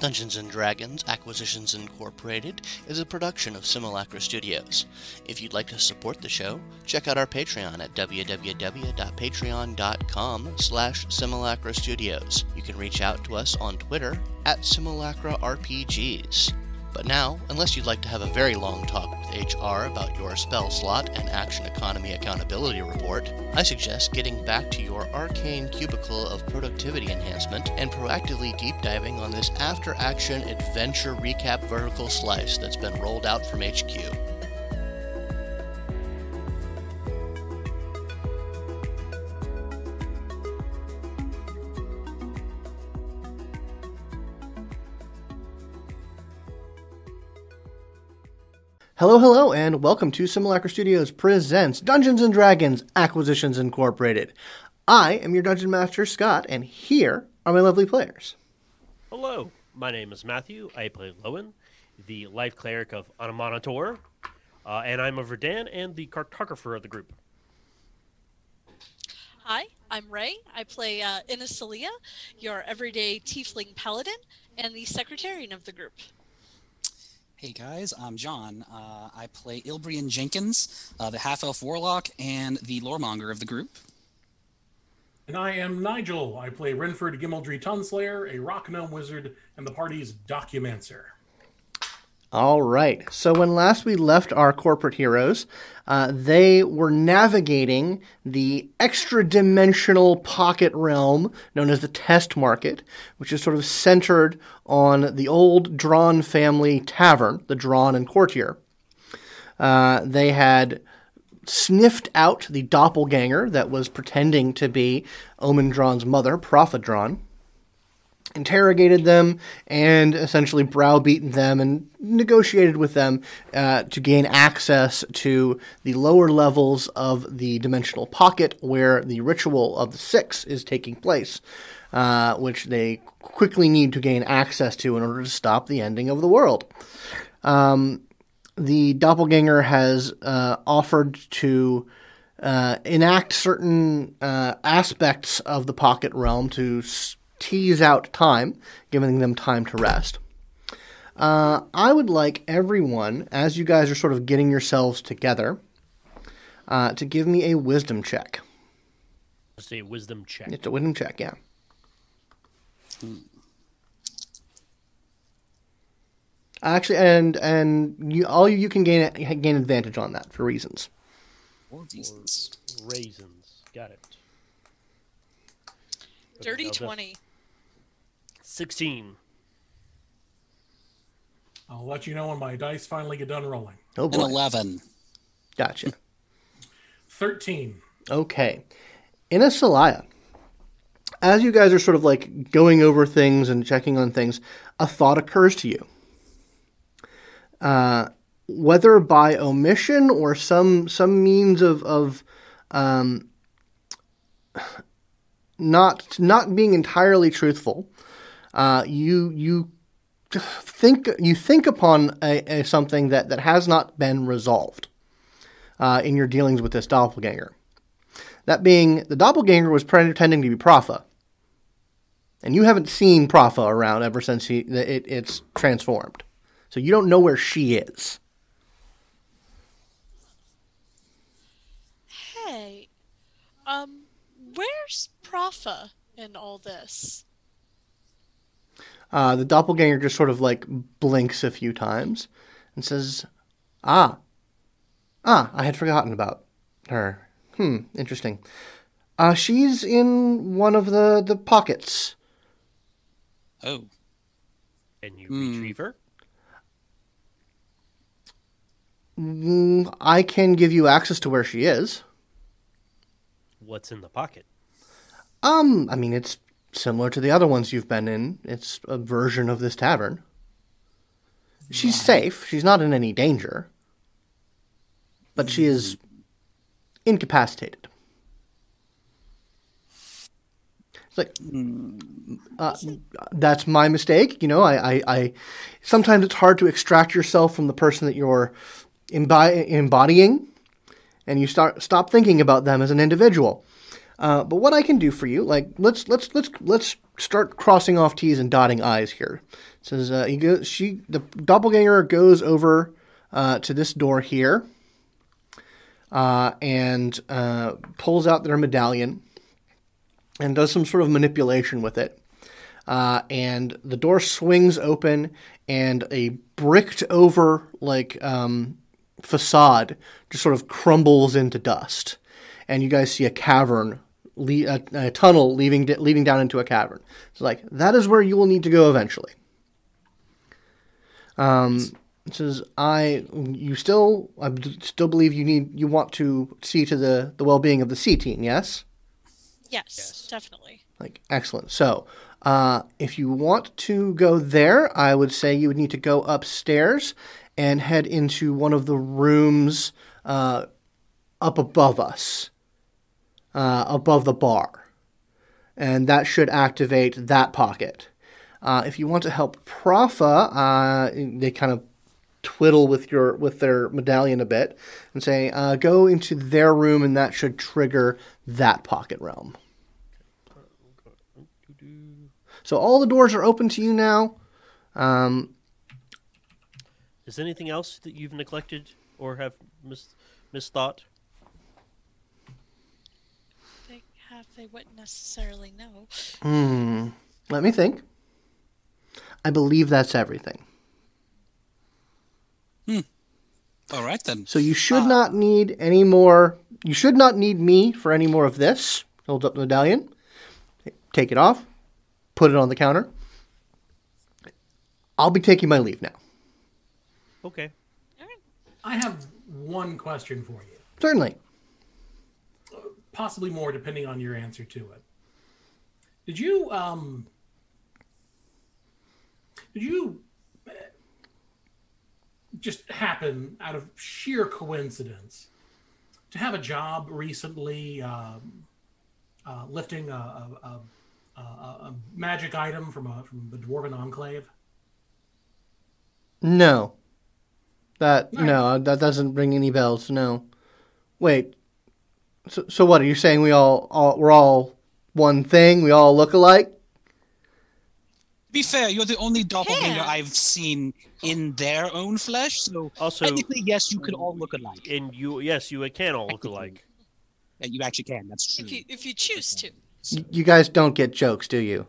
Dungeons Dragons Acquisitions Incorporated is a production of Simulacra Studios. If you'd like to support the show, check out our Patreon at www.patreon.com slash Simulacra Studios. You can reach out to us on Twitter at Simulacra RPGs. But now, unless you'd like to have a very long talk with HR about your spell slot and action economy accountability report, I suggest getting back to your arcane cubicle of productivity enhancement and proactively deep diving on this after action adventure recap vertical slice that's been rolled out from HQ. Hello, hello, and welcome to Simulacra Studios presents Dungeons and Dragons Acquisitions Incorporated. I am your dungeon master, Scott, and here are my lovely players. Hello, my name is Matthew. I play Lowen, the life cleric of Anamanator, uh, and I'm a Verdan and the cartographer of the group. Hi, I'm Ray. I play uh, Inasalia, your everyday tiefling paladin, and the secretarian of the group. Hey guys, I'm John. Uh, I play Ilbrian Jenkins, uh, the half elf warlock, and the loremonger of the group. And I am Nigel. I play Renford Gimmeldry Tonslayer, a rock gnome wizard, and the party's documancer. All right. So when last we left our corporate heroes, uh, they were navigating the extra dimensional pocket realm known as the test market, which is sort of centered on the old Dran family tavern, the Dran and Courtier. Uh, they had sniffed out the doppelganger that was pretending to be Omin Dran's mother, Prophet Dran interrogated them and essentially browbeaten them and negotiated with them uh, to gain access to the lower levels of the dimensional pocket where the ritual of the six is taking place, uh, which they quickly need to gain access to in order to stop the ending of the world. Um, the doppelganger has uh, offered to uh, enact certain uh, aspects of the pocket realm to tease out time, giving them time to rest. Uh, I would like everyone, as you guys are sort of getting yourselves together, uh, to give me a wisdom check. Just a wisdom check. It's a wisdom check, yeah. Actually, and and you all you can gain gain advantage on that for reasons. Or reasons. Raisins. Got it. Dirty now the- 20. 16. I'll let you know when my dice finally get done rolling. Oh An boy, 11. gotcha. 13. Okay. In a Celaya, as you guys are sort of like going over things and checking on things, a thought occurs to you. Uh, whether by omission or some some means of of um, not not being entirely truthful, uh, you you think you think upon a, a, something that, that has not been resolved uh, in your dealings with this doppelganger. That being, the doppelganger was pretending to be Propha, and you haven't seen Propha around ever since he it, it's transformed, so you don't know where she is. Hey, um, where's Propha in all this? Uh, the doppelganger just sort of like blinks a few times and says, "Ah, ah, I had forgotten about her. Hmm, interesting. Uh, she's in one of the the pockets. Oh. And you Hmm. retrieve her? Mm, I can give you access to where she is. What's in the pocket? Um, I mean, it's similar to the other ones you've been in. It's a version of this tavern. She's safe. She's not in any danger. But she is incapacitated. It's like, uh, that's my mistake. You know, I, I, I, sometimes it's hard to extract yourself from the person that you're embodying, and you start stop thinking about them as an individual. Uh, but what I can do for you, like let's let's let's let's start crossing off T's and dotting I's here. It says uh, goes, she the doppelganger goes over uh, to this door here, uh, and uh, pulls out their medallion, and does some sort of manipulation with it. Uh, and the door swings open, and a bricked over like um, facade just sort of crumbles into dust, and you guys see a cavern, le- a, a tunnel leading leading down into a cavern. It's like that is where you will need to go eventually. Um, it says I you still I still believe you need you want to see to the the well being of the C team. Yes. Yes, Yes. definitely. Like excellent. So, uh, if you want to go there, I would say you would need to go upstairs and head into one of the rooms uh, up above us, uh, above the bar, and that should activate that pocket. Uh, if you want to help Profa, uh, they kind of twiddle with your with their medallion a bit and say, uh, "Go into their room," and that should trigger that pocket realm. So all the doors are open to you now. Um, Is anything else that you've neglected or have mis- misthought? They have, they wouldn't necessarily know. hmm, let me think. I believe that's everything. All right then. So you should not need any more. You should not need me for any more of this. Hold up the medallion. Take it off. Put it on the counter. I'll be taking my leave now. Okay. I have one question for you, Certainly. Possibly more depending on your answer to it. Did you um did you uh, just happen out of sheer coincidence to have a job recently um, uh, lifting a, a, a, a, a magic item from a from the dwarven enclave? No. That Right. no, that doesn't ring any bells. No. Wait. So, so what are you saying? We all, all we're all one thing. We all look alike. To be fair, you're the only doppelganger Yeah. I've seen in their own flesh, so Also, technically, yes, you could all look alike. and you, yes, you can all look alike. Yeah, you actually can. That's true. If you if you choose to. Y- You guys don't get jokes, do you?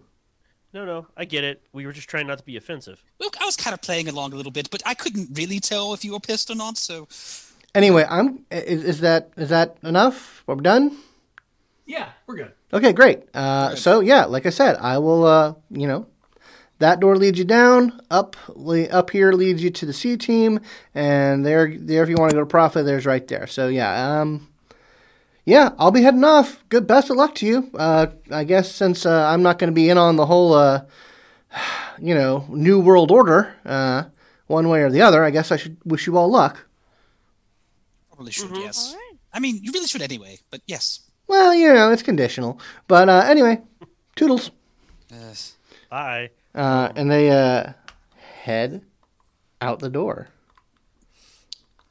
No, no, I get it. We were just trying not to be offensive. Look, I was kind of playing along a little bit, but I couldn't really tell if you were pissed or not. So, Anyway, I'm. Is, is that is that enough? We're done. Yeah, we're good. Okay, great. Uh, so yeah, like I said, I will. Uh, you know, that door leads you down. Up, le- up here leads you to the C team, and there, there. If you want to go to profit, there's right there. So yeah, um, yeah, I'll be heading off. Good, best of luck to you. Uh, I guess since uh, I'm not going to be in on the whole, uh, you know, new world order, uh, one way or the other, I guess I should wish you all luck. Probably should, Mhm. yes. All right. I mean, you really should anyway, but yes. Well, you know, it's conditional. But uh, anyway, toodles. Yes. Bye. Uh, and they uh, head out the door.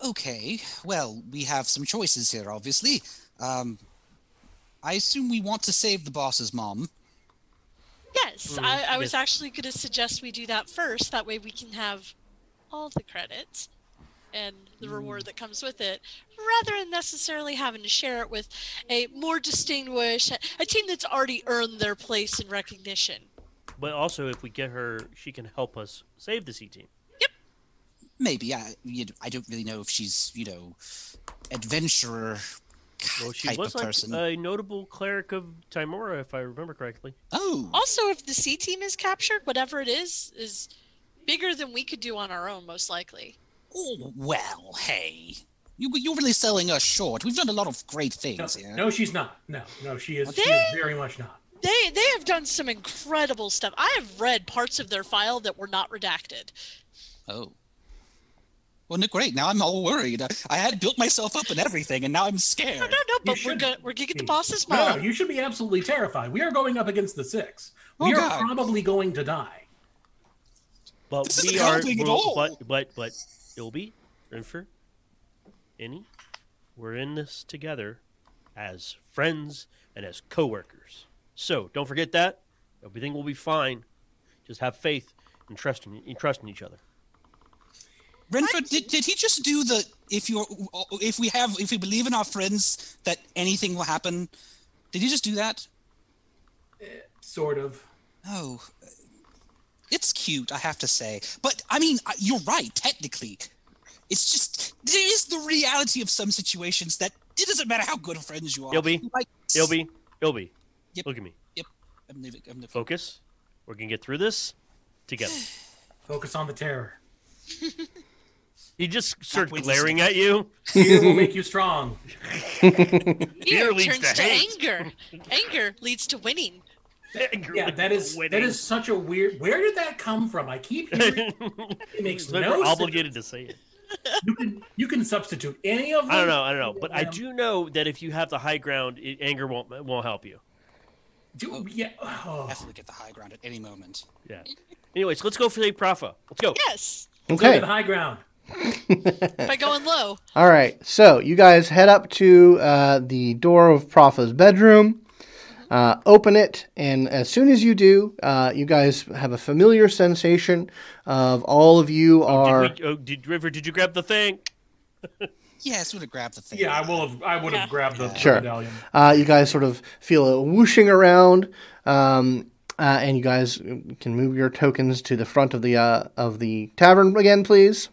okay, well, we have some choices here, obviously. Um, I assume we want to save the boss's mom. Yes, I, I was actually going to suggest we do that first. That way we can have all the credits and the reward that comes with it, rather than necessarily having to share it with a more distinguished, a team that's already earned their place in recognition. But also, if we get her, she can help us save the C team. Yep. Maybe. I, you, I don't really know if she's, you know, adventurer Well, she type was of like person. a notable cleric of Tymora, if I remember correctly. oh, Also, if the C team is captured, whatever it is, is bigger than we could do on our own, most likely. Oh, well, hey. You, you're really selling us short. We've done a lot of great No, things here. no, she's not. No, no, she is. She is very much not. They they have done some incredible stuff. I have read parts of their file that were not redacted. Oh. Well, no, great. Now I'm all worried. I, I had built myself up and everything, and now I'm scared. No, no, no. But we're gonna we're gonna get the be. boss's No, no, you should be absolutely terrified. We are going up against the six. Oh, We are God. probably going to die. But This we isn't are, at all. but but but Ilby, Renfer, Any, we're in this together, as friends and as coworkers. So don't forget that. Everything will be fine. Just have faith and trust in, and trust in each other. Renford, did, did he just do the if you if we have if we believe in our friends that anything will happen? Did he just do that? Eh, sort of. Oh, it's cute, I have to say. But I mean, you're right. Technically, it's just there is the reality of some situations that it doesn't matter how good of friends you are. Ilby, Like, Ilby, Ilby, Yep. look at me. I'm leaving, I'm leaving. Focus. We're gonna get through this together. Focus on the terror. He just started wait to glaring at you. Fear will make you strong. Fear leads turns to to, anger. anger leads to winning. Yeah, that is that Winning. is such a weird. Where did that come from? I keep hearing. It makes no we're sense. obligated to say it. You can you can substitute any of them. I don't know. I don't know. But I do know that if you have the high ground, it, anger won't won't help you. Do, yeah. Oh. Definitely get the high ground at any moment. Yeah. Anyways, let's go for the Profa. Let's go. Yes, Let's go to Okay. the high ground. by going low. All right. So you guys head up to uh, the door of Profa's bedroom. Uh, open it, and as soon as you do, uh, you guys have a familiar sensation of all of you are. Did we, oh, did River? Did you grab the thing? Yes, would have grabbed the thing. Yeah, I will have. I would have Yeah. grabbed the Sure. medallion. Uh, you guys sort of feel a whooshing around, um, uh, and you guys can move your tokens to the front of the uh, of the tavern again, please.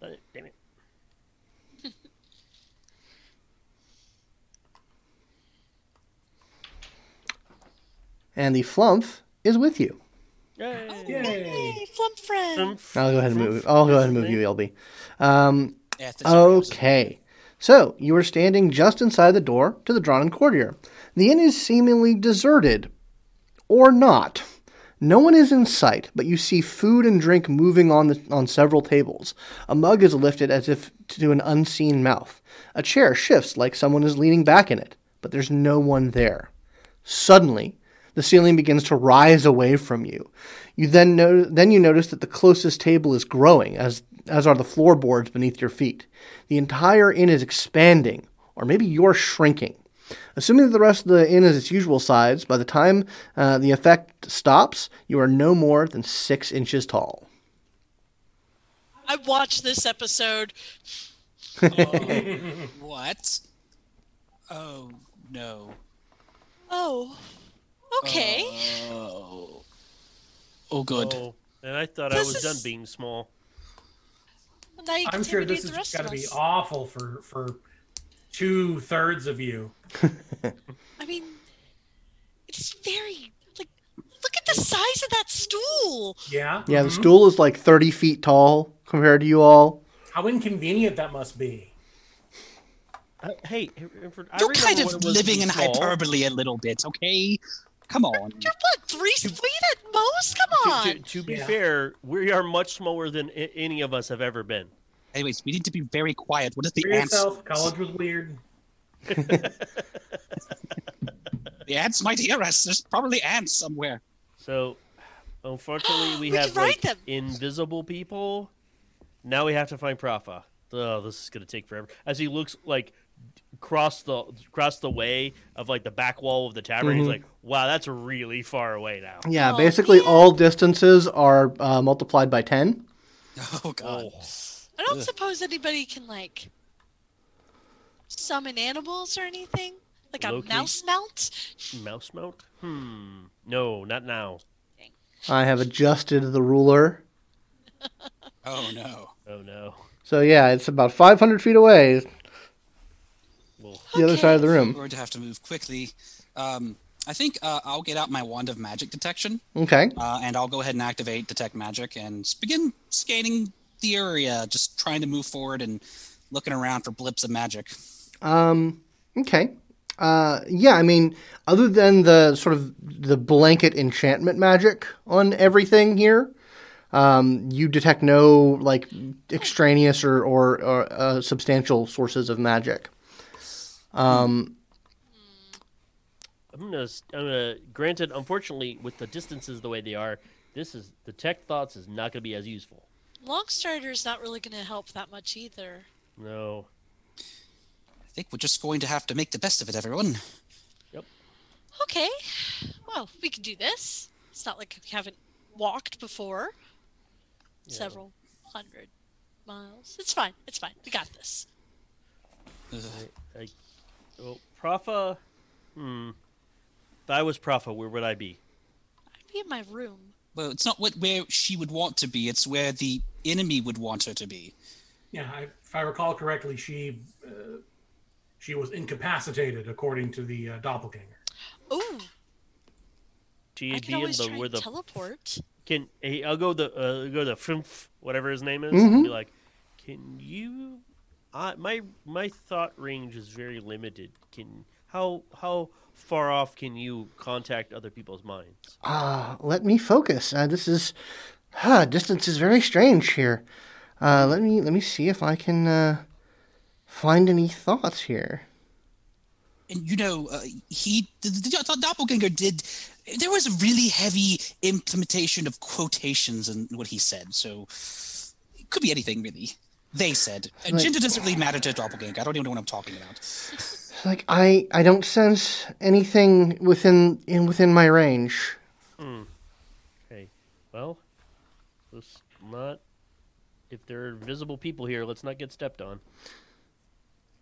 Uh, Damn it. And the flump is with you. Yay. Yay! Hey, flump friend. I'll go ahead and move. I'll go ahead and move you, Ilby. Um, Yeah, that's what I was- Okay. So, you are standing just inside the door to the Dran Courtier. The inn is seemingly deserted. Or not. No one is in sight, but you see food and drink moving on, the, on several tables. A mug is lifted as if to an unseen mouth. A chair shifts like someone is leaning back in it, but there's no one there. Suddenly, the ceiling begins to rise away from you. You then no- then you notice that the closest table is growing, as as are the floorboards beneath your feet. The entire inn is expanding, or maybe you're shrinking. Assuming that the rest of the inn is its usual size, by the time uh, the effect stops, you are no more than six inches tall. I watched this episode. What? Oh no. Oh, okay. Oh. Oh, good. Oh, and I thought I This was done is- being small. now you I'm sure this the has rest got to be awful for for two thirds of you. I mean, it's very like. Look at the size of that stool. Yeah. Yeah, the Mhm. stool is like 30 feet tall compared to you all. How inconvenient that must be. Uh, hey, River, I You're remember kind when of it was living in small. hyperbole a little bit, okay? Come on. You're what three feet at most? Come on. To, to, to be Yeah. fair, we are much smaller than I- any of us have ever been. Anyways, we need to be very quiet. What is the For ants? yourself, college was weird. The ants might hear us. There's probably ants somewhere. So, unfortunately, we, We have like them. invisible people. Now we have to find Profa. Oh, this is gonna take forever. As he looks like across the across the way of like the back wall of the tavern, he's Mhm. like, "Wow, that's really far away now." Yeah, Oh, basically man. all distances are uh, multiplied by 10. Oh god. Oh, I don't Ugh. suppose anybody can like summon animals or anything, like a Loki. mouse mount. mouse mount? Hmm. No, not now. I have adjusted the ruler. Oh no. Oh no. So yeah, it's about 500 feet away, Well, the other side of the room. We're room. going to have to move quickly. Um, I think uh, I'll get out my wand of magic detection, Okay. uh, and I'll go ahead and activate detect magic and begin scanning the area, just trying to move forward and looking around for blips of magic. Um, okay. Uh, yeah, I mean, other than the sort of the blanket enchantment magic on everything here, um, you detect no like extraneous or or, or uh, substantial sources of magic. Um, I'm gonna. s- I'm gonna. Granted, unfortunately, with the distances the way they are, this is detect thoughts is not gonna be as useful. Longstrider's not really going to help that much either. No. I think we're just going to have to make the best of it, everyone. Yep. Okay. Well, we can do this. It's not like we haven't walked before. Several hundred miles. It's fine. It's fine. We got this. Ugh. I, well, Profa. Hmm. If I was Profa, where would I be? I'd be in my room. Well, it's not what where she would want to be. It's where the enemy would want her to be. Yeah, I, if I recall correctly, she uh, she was incapacitated according to the uh, doppelganger. Ooh, She'd I be can in the try where the teleport. can. Hey, I'll go the uh, go the Frimf, whatever his name is. Mhm. and Be like, can you? I my my thought range is very limited. Can how how far off can you contact other people's minds? Ah, let me focus. Uh, this is huh, distance is very strange here. Uh, let me let me see if I can uh, find any thoughts here. And you know, uh, he the, the, the doppelganger did. There was a really heavy implementation of quotations in what he said, so it could be anything really. They said. And Right. gender doesn't really matter to a doppelganger. I don't even know what I'm talking about. Like I I don't sense anything within in within my range. Okay, well, let's not. If there are visible people here, let's not get stepped on.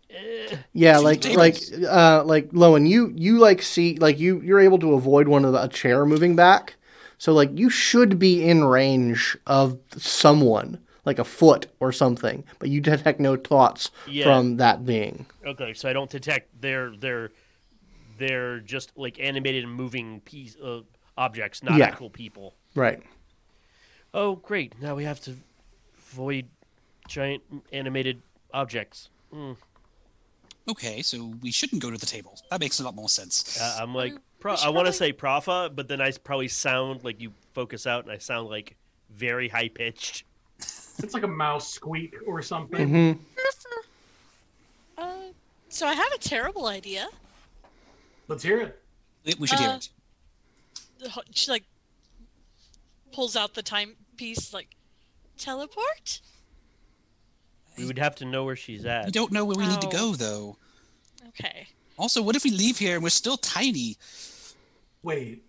Eh, Yeah, like like uh like Lowen, you you like see like you you're able to avoid one of the a chair moving back. So like you should be in range of someone, like a foot or something, but you detect no thoughts Yeah. from that being. Okay, so I don't detect their their they're they're just like animated and moving piece uh, objects, not Yeah. actual people. Right. Oh, great! Now we have to avoid giant animated objects. Hmm. Okay, so we shouldn't go to the table. That makes a lot more sense. Uh, I'm like, pro- I want to probably- say Profa, but then I probably sound like you focus out, and I sound like very high pitched. It's like a mouse squeak or something. hmm Uh, so I have a terrible idea. Let's hear it. We- we should hear uh, it. She like pulls out the timepiece, like teleport. We would have to know where she's at. We don't know where we need to Oh. go, though. Okay. Also, what if we leave here and we're still tiny? Wait.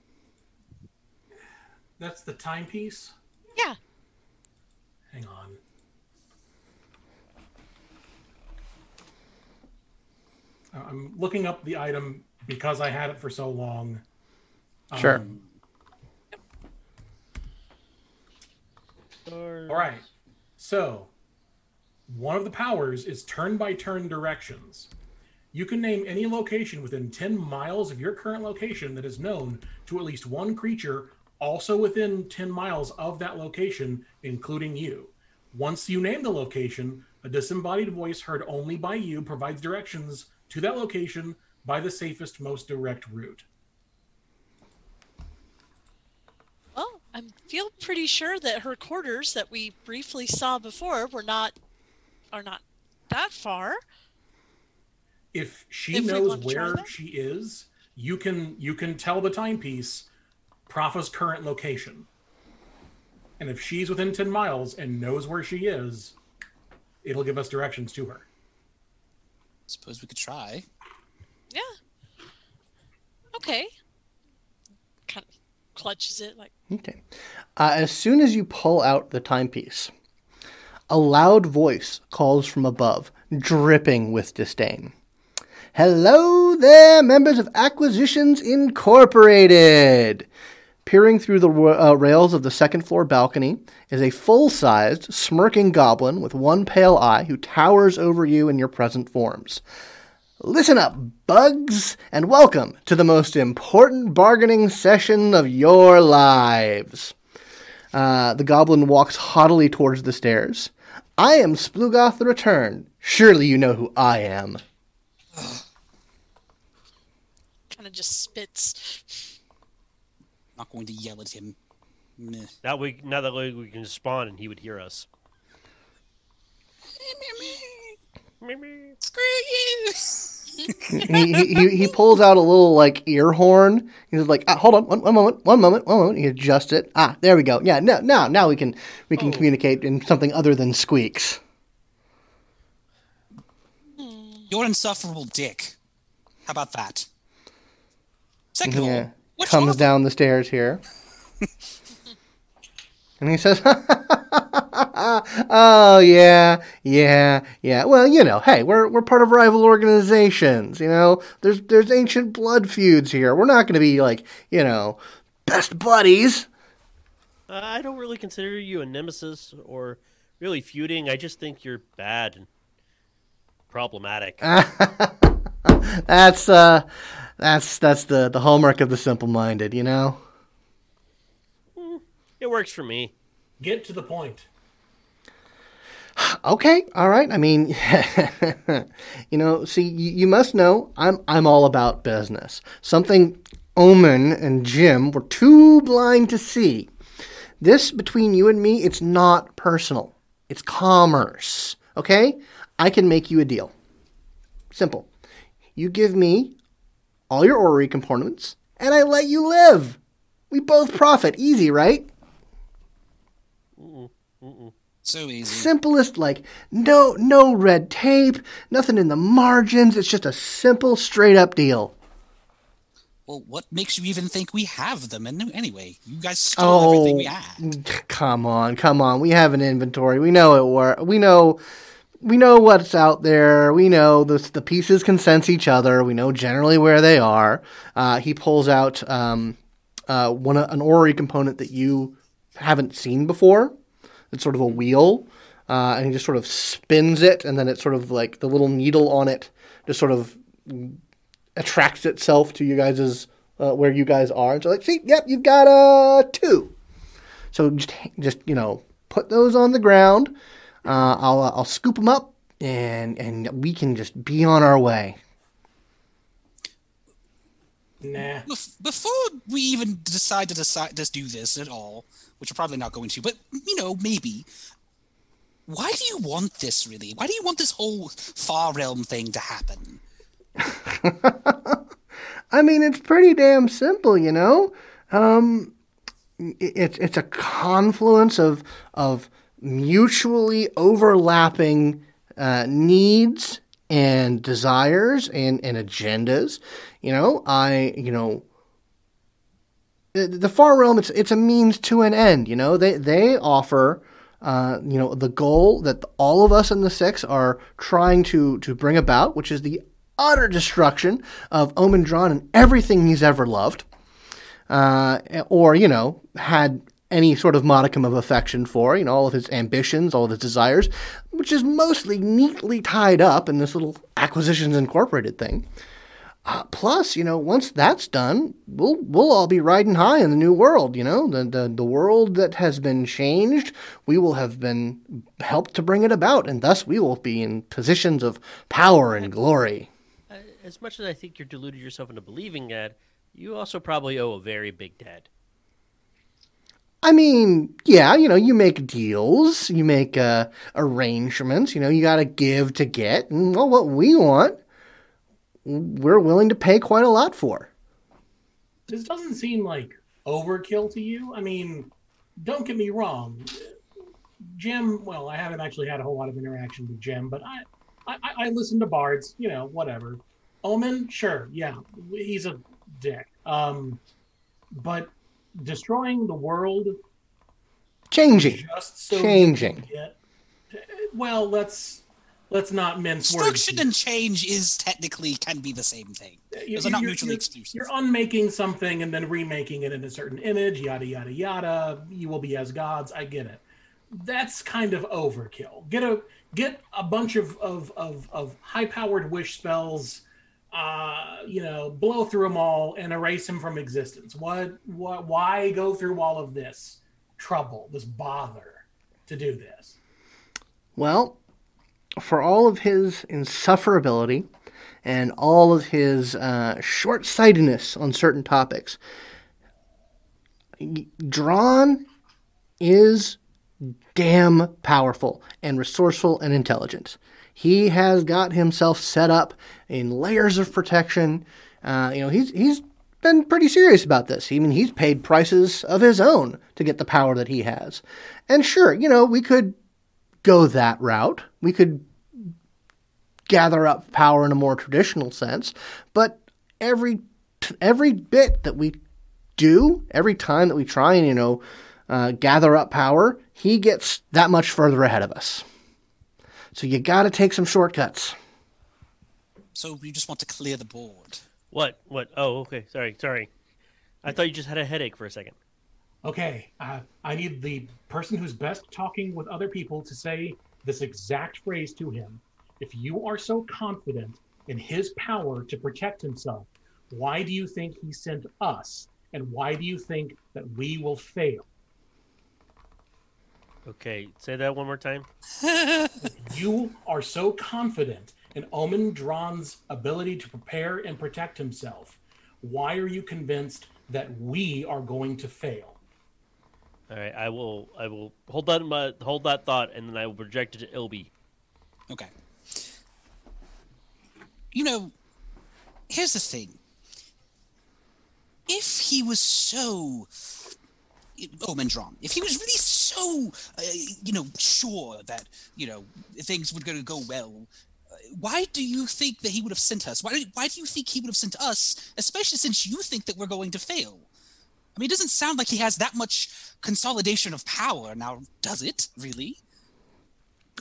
That's the timepiece? Yeah. Hang on. I- I'm looking up the item because I had it for so long. Sure. Um, All right. So, one of the powers is turn by turn directions. You can name any location within 10 miles of your current location that is known to at least one creature also within 10 miles of that location, including you. Once you name the location, a disembodied voice heard only by you provides directions to that location by the safest, most direct route. Well, I feel pretty sure that her quarters that we briefly saw before were not are not that far. if she If knows want to try where she is, you can you can tell the timepiece Profa's current location. And if she's within 10 miles and knows where she is, it'll give us directions to her. Suppose we could try. Yeah. Okay. Kind of clutches it like Okay. Uh, as soon as you pull out the timepiece, a loud voice calls from above, dripping with disdain. Hello there, members of Acquisitions Incorporated! Peering through the uh, rails of the second floor balcony is a full sized, smirking goblin with one pale eye who towers over you in your present forms. Listen up, bugs, and welcome to the most important bargaining session of your lives. Uh, the goblin walks haughtily towards the stairs. I am Splugoth the Return. Surely you know who I am. kind of just spits. Not going to yell at him. Meh. Now we now that way we can spawn and he would hear us. Screw you! he, he, he, he pulls out a little like ear horn. He's like, ah, hold on, one, one moment, one moment, one moment. He adjusts it. Ah, there we go. Yeah, now now now we can we can Oh. communicate in something other than squeaks. You're an insufferable dick. How about that? Second of Yeah. all, what's Comes wrong down the stairs here. and he says, "Oh yeah, yeah, yeah. Well, you know, hey, we're we're part of rival organizations. You know, there's there's ancient blood feuds here. We're not going to be like, you know, best buddies." Uh, I don't really consider you a nemesis or really feuding. I just think you're bad and problematic. That's uh, that's that's the the hallmark of the simple-minded. You know. Hmm, it works for me. Get to the point. Okay, all right. I mean, you know, see, you, you must know I'm I'm all about business. Something Omin and Jim were too blind to see. This between you and me, it's not personal. It's commerce. Okay? I can make you a deal. Simple. You give me all your orrery components, and I let you live. We both profit. Easy, right? So easy. simplest like no no red tape nothing in the margins it's just a simple straight up deal Well, what makes you even think we have them? And anyway, you guys stole everything we oh, had. come on come on we have an inventory we know it work we know we know what's out there. We know the, the pieces can sense each other. We know generally where they are. Uh, he pulls out um, uh, one an orrery component that you haven't seen before. It's sort of a wheel uh, and he just sort of spins it and then it's sort of like the little needle on it just sort of attracts itself to you guys' uh, where you guys are. And so like see yep you've got uh two. So just just you know put those on the ground uh, I'll I'll scoop them up and and we can just be on our way Nah. Before we even decide to decide to do this at all, which we're probably not going to, but you know, maybe. Why do you want this really? Why do you want this whole far realm thing to happen? I mean, it's pretty damn simple, you know. Um, it's it's a confluence of of mutually overlapping uh, needs and desires and, and agendas. You know, I you know the, the far realm. It's it's a means to an end. You know, they they offer. Uh, you know the goal that all of us in the six are trying to to bring about, which is the utter destruction of Omin Dran and everything he's ever loved, uh, or you know had any sort of modicum of affection for. You know all of his ambitions, all of his desires, which is mostly neatly tied up in this little Acquisitions Incorporated thing. Uh, plus, you know, once that's done, we'll we'll all be riding high in the new world. You know, the, the the world that has been changed, we will have been helped to bring it about, and thus we will be in positions of power and glory. Uh, As much as I think you're deluded yourself into believing that, you also probably owe a very big debt. I mean, yeah, you know, you make deals, you make uh, arrangements. You know, you got to give to get, and well, what we want, we're willing to pay quite a lot for. This doesn't seem like overkill to you. I mean, don't get me wrong. Jim, well, I haven't actually had a whole lot of interaction with Jim, but I, I, I listen to bards, you know, whatever. Omin, sure, yeah, he's a dick. Um, but destroying the world Changing. just so Changing. can get, well, let's let's not mince words. Destruction and change is technically can be the same thing. Uh, you- Those are not you're- mutually you're- exclusive. You're unmaking something and then remaking it in a certain image, yada yada yada. You will be as gods. I get it. That's kind of overkill. Get a get a bunch of of of, of high powered wish spells. Uh, you know, blow through them all and erase them from existence. What? What? Why go through all of this trouble, this bother to do this? Well, for all of his insufferability and all of his uh, short sightedness on certain topics, Dran is damn powerful and resourceful and intelligent. He has got himself set up in layers of protection. Uh, you know, he's he's been pretty serious about this. I mean, he's paid prices of his own to get the power that he has. And sure, you know, we could go that route. We could gather up power in a more traditional sense, but every every bit that we do, every time that we try and you know uh, gather up power, he gets that much further ahead of us. So you got to take some shortcuts. So you just want to clear the board. What? What? Oh, okay. Sorry, sorry. I thought you just had a headache for a second. Okay, uh, I need the person who's best talking with other people to say this exact phrase to him. If you are so confident in his power to protect himself, why do you think he sent us? And why do you think that we will fail? Okay, say that one more time. You are so confident in Omin Dran's ability to prepare and protect himself. Why are you convinced that we are going to fail? All right, I will. I will hold that. My, hold that thought, and then I will project it to Ilby. Okay. You know, here's the thing. If he was so Omin Dran, if he was really so, uh, you know, sure that you know things were going to go well, uh, why do you think that he would have sent us? Why? do, Why do you think he would have sent us? Especially since you think that we're going to fail. I mean, it doesn't sound like he has that much consolidation of power now, does it? Really?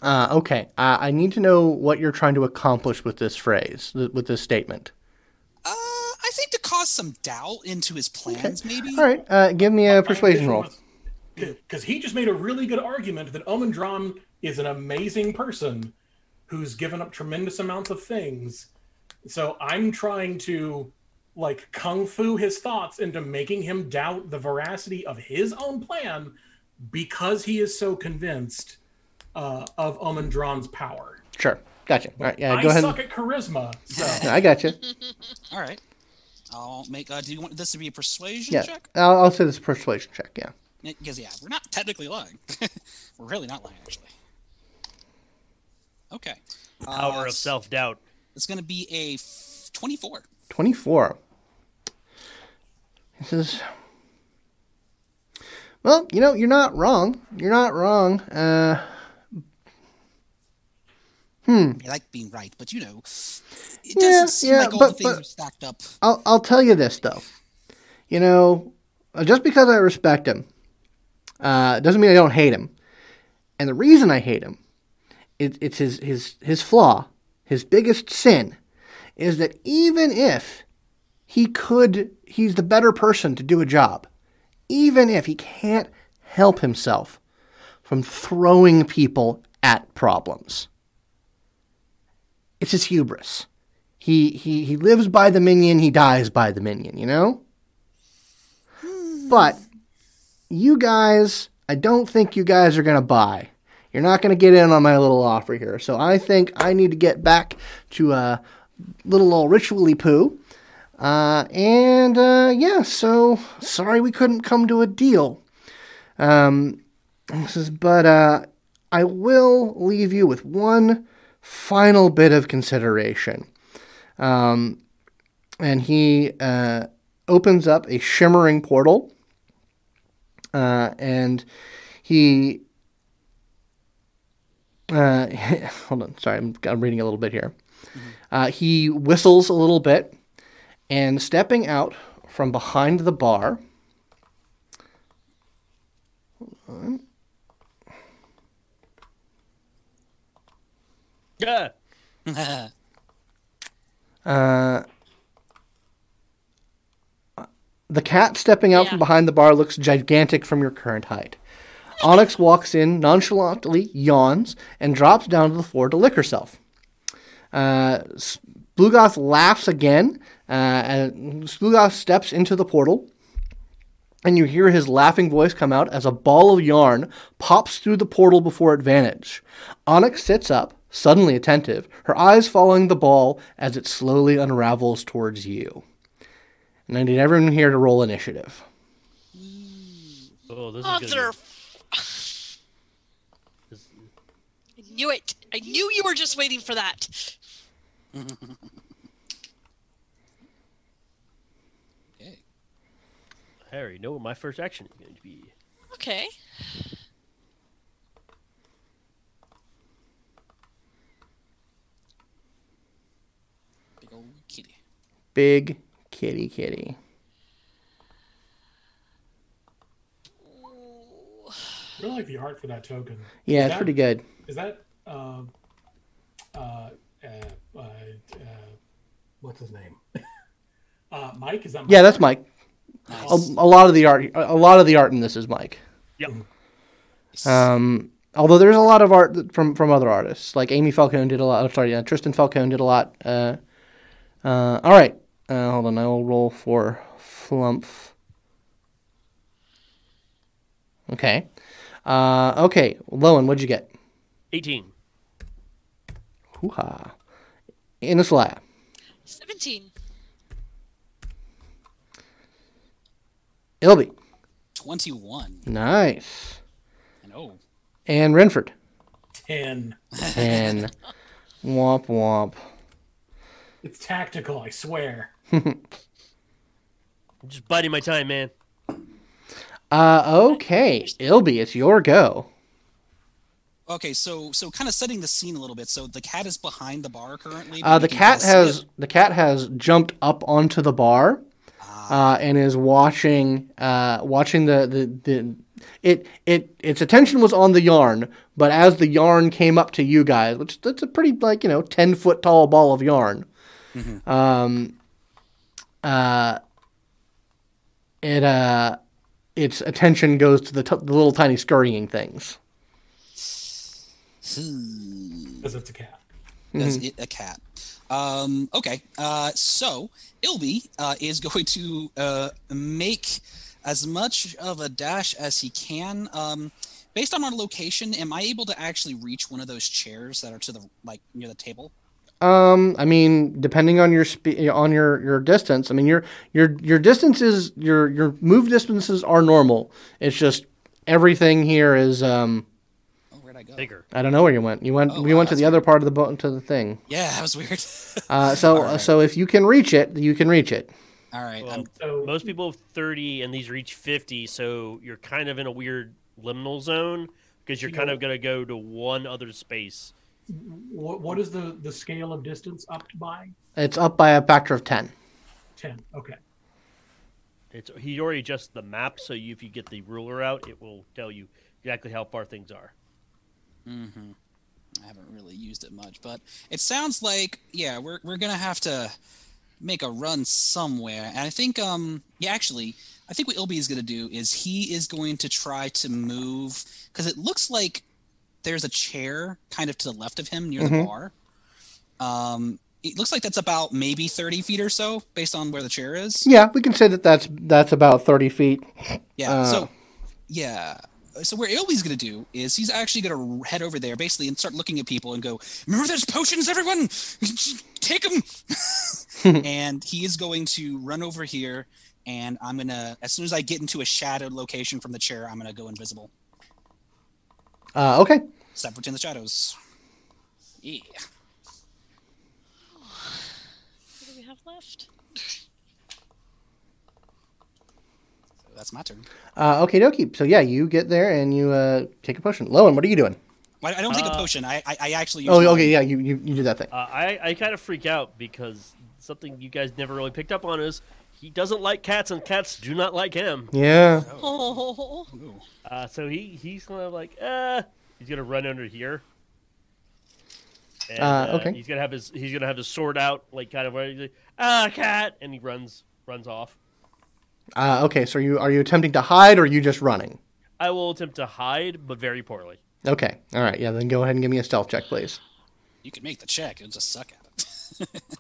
Uh, okay, uh, I need to know what you're trying to accomplish with this phrase, th- with this statement. Uh, I think to cause some doubt into his plans, maybe. All right, uh, give me a persuasion roll. Because he just made a really good argument that Omin Dran is an amazing person who's given up tremendous amounts of things. So I'm trying to like kung fu his thoughts into making him doubt the veracity of his own plan because he is so convinced uh, of Omin Dran's power. Sure, gotcha. All right, yeah, I go ahead. suck at charisma, so I got you. All right. I'll make. Uh, do you want this to be a persuasion Yeah, check? I'll, I'll say this is persuasion check. Yeah. Because yeah, we're not technically lying. we're really not lying, actually. Okay. Power Uh, of self doubt. It's going to be a f- twenty-four. 24. He says, Well, you know, you're not wrong. You're not wrong. Uh, I like being right, but you know, it doesn't seem yeah, like all but- the things are stacked up. I'll, I'll tell you this, though. You know, uh, just because I respect him uh, doesn't mean I don't hate him. And the reason I hate him, it, it's his, his, his flaw, his biggest sin, is that even if he could, he's the better person to do a job, even if he can't help himself from throwing people at problems. It's his hubris. He, he, he lives by the minion, he dies by the minion, you know? But you guys, I don't think you guys are going to buy. You're not going to get in on my little offer here. So I think I need to get back to a little old ritually poo. Uh, and uh, yeah, so sorry we couldn't come to a deal. Um, this is, but uh, I will leave you with one final bit of consideration. Um, and he uh, opens up a shimmering portal, uh, and he. Uh, hold on, sorry, I'm, I'm reading a little bit here. Uh, he whistles a little bit, and stepping out from behind the bar. Yeah. Uh, the cat stepping out Yeah. from behind the bar looks gigantic from your current height. Onyx walks in, nonchalantly yawns, and drops down to the floor to lick herself. Uh, S- Blugoth laughs again, uh, and Splugoth steps into the portal, and you hear his laughing voice come out as a ball of yarn pops through the portal before advantage. Onyx sits up, suddenly attentive, her eyes following the ball as it slowly unravels towards you. And I need everyone here to roll initiative. Oh, this is Mother. gonna be. I knew it. I knew you were just waiting for that. Okay. I already know what my first action is going to be. Okay. big old kitty kitty. kitty. I really like the art for that token. Yeah, Is it's that- pretty good. Is that uh, uh, uh, uh, uh, what's his name? uh, Mike? Is that? Mike? Yeah, that's Mike. A, Nice. a lot of the art, a lot of the art in this is Mike. Yep. Um, although there's a lot of art from from other artists, like Amy Falcone did a lot. oh, Sorry, yeah, Tristan Falcone did a lot. Uh, uh, all right, uh, hold on. I will roll for Flumph. Okay, uh, okay. Lowen, what'd you get? 18. Hoo ha. In the slab. 17. Ilby. 21. Nice. And oh, And Renford. ten. 10. womp womp. It's tactical, I swear. I'm just biding my time, man. Uh, okay. Ilby, it's your go. okay. So, so kind of setting the scene a little bit. So the cat is behind the bar currently. but Uh, the cat has it. the cat has jumped up onto the bar, Ah, uh, and is watching uh, watching the, the, the it it its attention was on the yarn, but as the yarn came up to you guys, which that's a pretty like you know ten foot tall ball of yarn, Mhm. um, uh, it uh, its attention goes to the, t- the little tiny scurrying things. hmm. Because it's a cat. Does Mm-hmm. it a cat? Um, okay. Uh, so Ilby uh, is going to uh, make as much of a dash as he can. Um, based on our location, am I able to actually reach one of those chairs that are to the like near the table? Um, I mean, depending on your spe- on your your distance. I mean, your your your distances, your your move distances are normal. It's just everything here is um. Oh, where'd I go? Bigger. I don't know where you went. You went. Oh, we wow, went to that's the other part of the boat to the thing. Yeah, that was weird. Uh, so All right. so if you can reach it, you can reach it. All right. Well, So Most people have 30 and these reach 50, so you're kind of in a weird liminal zone because you're You kind know- of going to go to one other space. What, what is the, the scale of distance up by? It's up by a factor of ten. Ten. Okay. It's he already adjusted the map, so you, if you get the ruler out, it will tell you exactly how far things are. hmm I haven't really used it much, but it sounds like yeah, we're we're gonna have to make a run somewhere. And I think um yeah, actually, I think what Ilby is gonna do is he is going to try to move because it looks like there's a chair kind of to the left of him near the Mhm. bar. Um, it looks like that's about maybe thirty feet or so based on where the chair is. Yeah, we can say that that's that's about thirty feet. Yeah. Uh, so, yeah. So what Ilby's gonna do is he's actually gonna head over there basically and start looking at people and go, "Remember those potions, everyone? Take them!" and he is going to run over here, and I'm gonna, as soon as I get into a shadowed location from the chair, I'm gonna go invisible. Uh, okay. Separate in the shadows. Yeah. What do we have left? So that's my turn. Uh, okay, dokie. So yeah, you get there and you uh, take a potion. Lowen, what are you doing? Well, I don't take a Uh, potion. I I, I actually. Use Oh, mine. okay, yeah, you you, you do that thing. Uh, I, I kind of freak out because something you guys never really picked up on is he doesn't like cats, and cats do not like him. Yeah. Oh, Uh, so he he's kind of like, uh, he's gonna run under here. And, Uh, okay. He's gonna have his he's gonna have his sword out, like kind of where he's like, ah, cat, and he runs runs off. Uh, okay, so are you are you attempting to hide or are you just running? I will attempt to hide, but very poorly. Okay. All right. Yeah. Then go ahead and give me a stealth check, please. You can make the check. it'll just suck at it.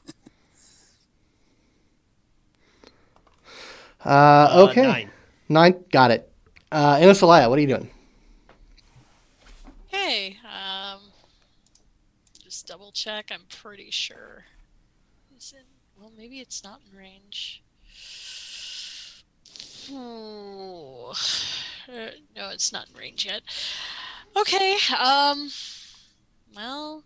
Uh, Uh, okay. Nine. Nine. Got it. Uh, Inosalaya, what are you doing? Hey. Um, just double check. I'm pretty sure. Is it? Well, maybe it's not in range. Ooh. Uh, no, it's not in range yet. Okay. Um. Well.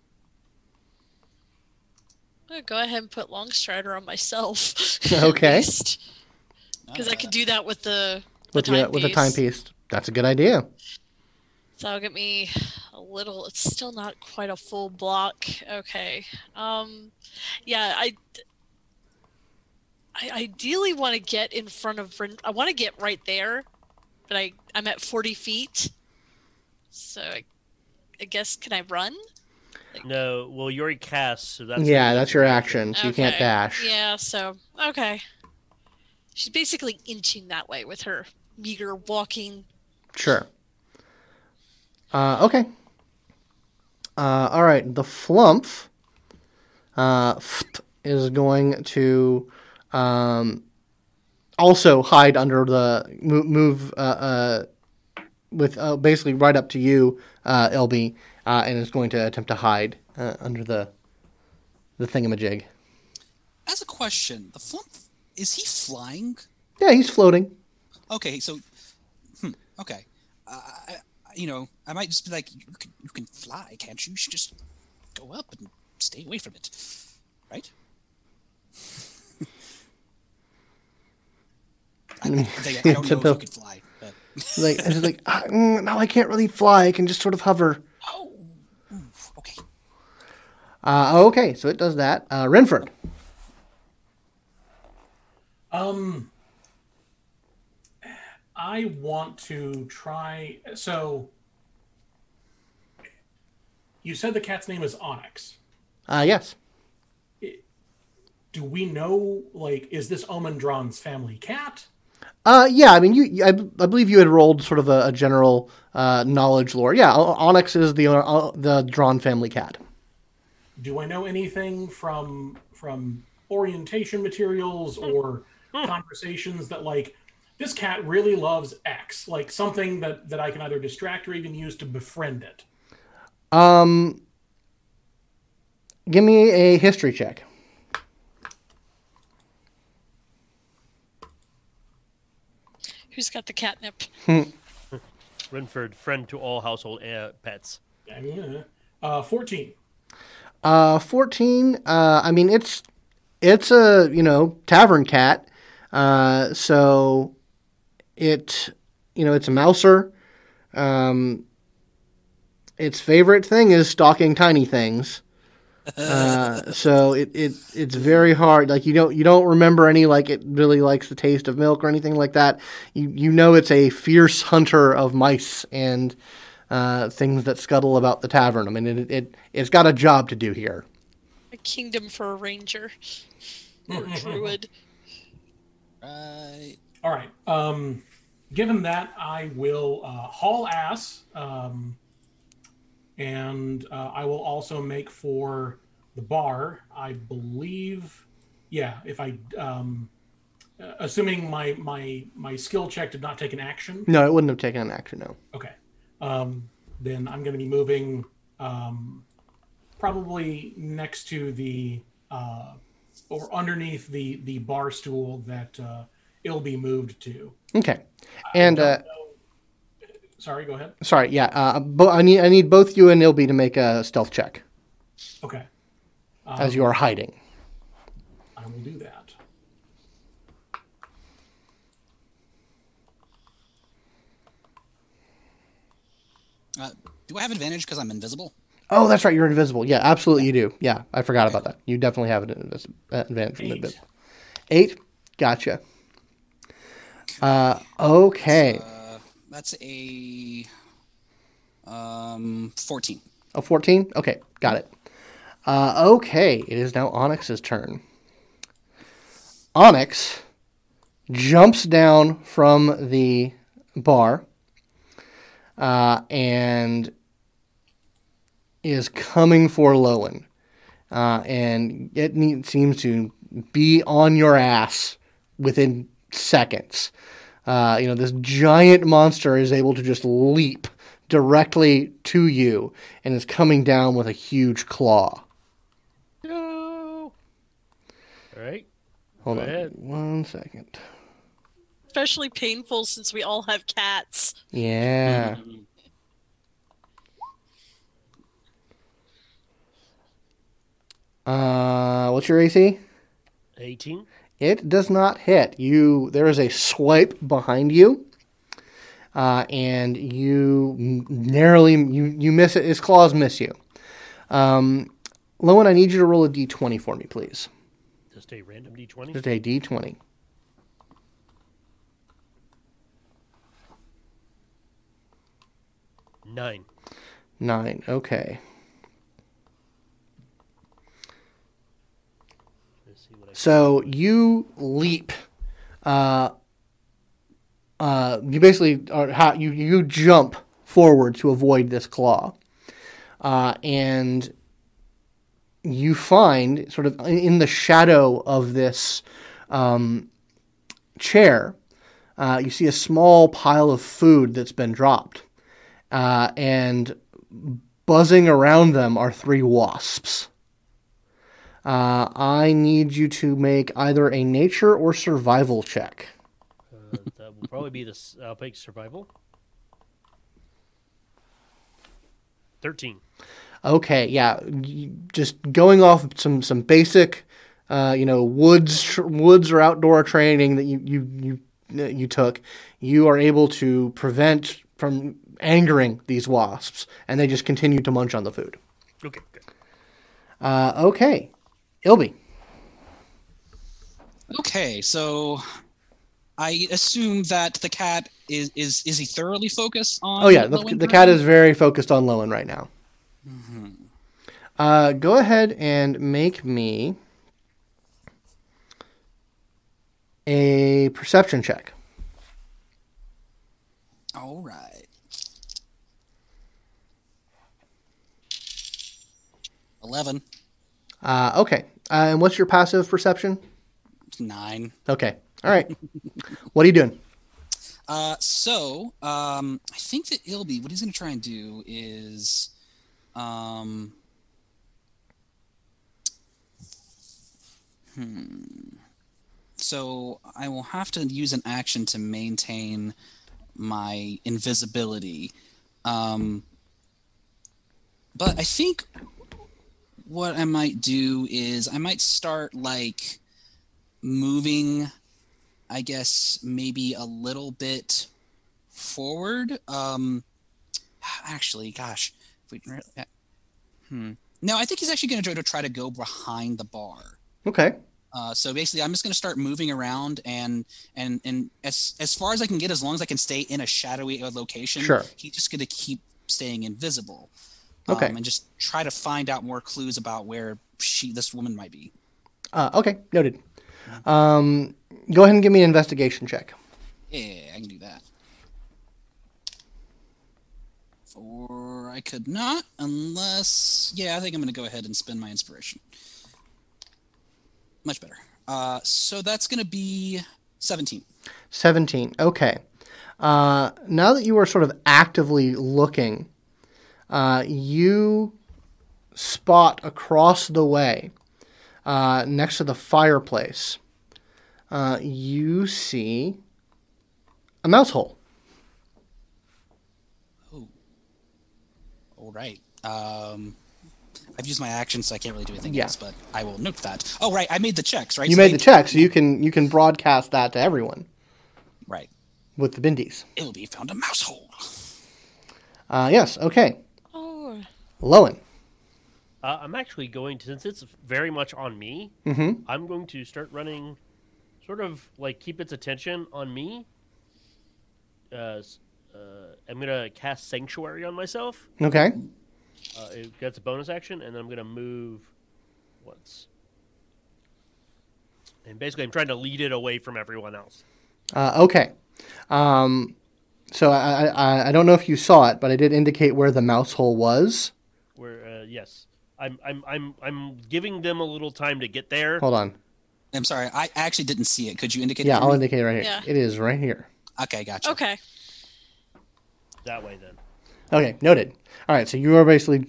I'm gonna go ahead and put Longstrider on myself. Okay. Because I could do that with the With the the, timepiece. with the timepiece. That's a good idea. So that'll get me a little. It's still not quite a full block. Okay. Um, yeah. I. I ideally want to get in front of. I want to get right there, but I I'm at 40 feet. So I, I guess can I run? No, well, you already cast, so that's yeah, that's your action, so you can't dash. Yeah. So okay. She's basically inching that way with her meager walking. Sure. Uh, okay. Uh, all right. The Flumph uh, is going to um, also hide under the move, move uh, uh, with uh, basically right up to you, uh, Ilby, uh, and is going to attempt to hide uh, under the the thingamajig. As a question, the Flumph is he flying? Yeah, he's floating. Okay, so hmm, okay, uh, I- you know, I might just be like, you can, you can fly, can't you? You should just go up and stay away from it, right? I, I, I, I don't know if you could fly, but Like, it's just like, ah, mm, no, I can't really fly. I can just sort of hover. oh, okay. Uh, okay, so it does that. Uh, Renford. Um, I want to try. So, you said the cat's name is Onyx. Uh, yes. Do we know, like, is this Omin Dran's family cat? Uh, yeah, I mean, you, you- I, I believe you had rolled sort of a, a general uh, knowledge lore. Yeah, Onyx is the uh, the Dran family cat. Do I know anything from from orientation materials or conversations that like this cat really loves X, like something that that I can either distract or even use to befriend it? Um, give me a history check. Who's got the catnip? Renford, friend to all household uh, pets. Yeah. Uh, fourteen. Uh, fourteen. Uh, I mean, it's it's a you know tavern cat. Uh, so it you know it's a mouser. Um, its favorite thing is stalking tiny things. Uh, so it, it it's very hard. Like you don't you don't remember any like it really likes the taste of milk or anything like that. You you know it's a fierce hunter of mice and uh, things that scuttle about the tavern. I mean it, it it's got a job to do here. A kingdom for a ranger or druid. Right. All right. Um, given that, I will uh, haul ass, um, and uh, I will also make for the bar. I believe, yeah. If I, um, uh, assuming my my my skill check did not take an action, No, it wouldn't have taken an action. No. okay, um, then I'm going to be moving um, probably next to the uh, or underneath the the bar stool that uh, it'll be moved to. Okay. And uh, Sorry, go ahead. sorry, yeah. Uh, bo- I need I need both you and Ilby to make a stealth check Okay, as you are hiding. I will do that. Uh, do I have advantage because I'm invisible? Oh, that's right. You're invisible. Yeah, absolutely. You do. Yeah, I forgot about that. You definitely have an advantage Eight. Eight. Gotcha. Uh, okay. Uh, that's a um 14. A 14? Okay, got it. Uh, okay, it is now Onyx's turn. Onyx jumps down from the bar uh, and is coming for Lowen. Uh, and it ne- seems to be on your ass within seconds. Uh, you know, this giant monster is able to just leap directly to you and is coming down with a huge claw. No. All right. Hold Go on ahead. one second. Especially painful since we all have cats. Yeah. Uh, what's your AC? 18. It does not hit. You there is a swipe behind you, uh, and you narrowly you you miss it. His claws miss you. Um, Lowen, I need you to roll a d20 for me, please. Just a random d20. Just a d20. Nine. Nine. Okay. Let's see what I So you leap. Uh, uh, you basically are you you jump forward to avoid this claw, uh, and you find sort of in- in the shadow of this um, chair. Uh, you see a small pile of food that's been dropped, uh, and buzzing around them are three wasps. Uh, I need you to make either a nature or survival check. Uh, that will probably be this. I'll pick survival. Thirteen. Okay, yeah, just going off some some basic, uh, you know, woods tr- woods or outdoor training that you you you you took, you are able to prevent from angering these wasps, and they just continue to munch on the food. Okay. Good. Uh, okay, Ilby. Okay, so I assume that the cat is is is he thoroughly focused on? Oh yeah, the, the cat is very focused on Lowen right now. Uh, go ahead and make me a perception check. All right. Eleven. Uh, okay, uh, and what's your passive perception? Nine. Okay, all right. what are you doing? Uh, so um, I think that Ilby, what he's going to try and do is, um, hmm. So I will have to use an action to maintain my invisibility. Um, but I think what I might do is I might start like moving I guess maybe a little bit forward. Um, actually, gosh, if we, uh, hmm. No, I think he's actually going to try to try to go behind the bar. Okay, Uh, so basically, I'm just going to start moving around, and and and as as far as I can get, as long as I can stay in a shadowy location, Sure. he's just going to keep staying invisible. Okay. Um, and just try to find out more clues about where she, this woman, might be. uh, okay, noted. Um, go ahead and give me an investigation check. Yeah, I can do that. Or I could not, unless. Yeah, I think I'm going to go ahead and spend my inspiration. Much better. Uh, so that's going to be 17. 17. Okay. Uh, now that you are sort of actively looking, uh, you spot across the way, uh, next to the fireplace, uh, you see a mouse hole. Oh. All right. Um, I've used my action, so I can't really do anything Yeah. else, but I will note that. Oh, right. I made the checks, right? You So made they- the checks, so you can you can broadcast that to everyone Right. with the bindies. It'll be found a mouse hole. Uh, yes. Okay. Lowen. Uh, I'm actually going to, since it's very much on me, Mm-hmm. I'm going to start running, sort of like keep its attention on me. Uh, uh, I'm gonna cast Sanctuary on myself. Okay. Uh, it gets a bonus action, and then I'm gonna move once. And basically, I'm trying to lead it away from everyone else. Uh, okay. Um, so I, I I don't know if you saw it, but I did indicate where the mouse hole was. Where, yes, I'm, I'm, I'm, I'm giving them a little time to get there. Hold on. I'm sorry. I actually didn't see it. Could you indicate Yeah, it? for I'll me? indicate it right here. Yeah. It is right here. Okay, gotcha. okay. That way, then. Okay, noted. All right, so you are basically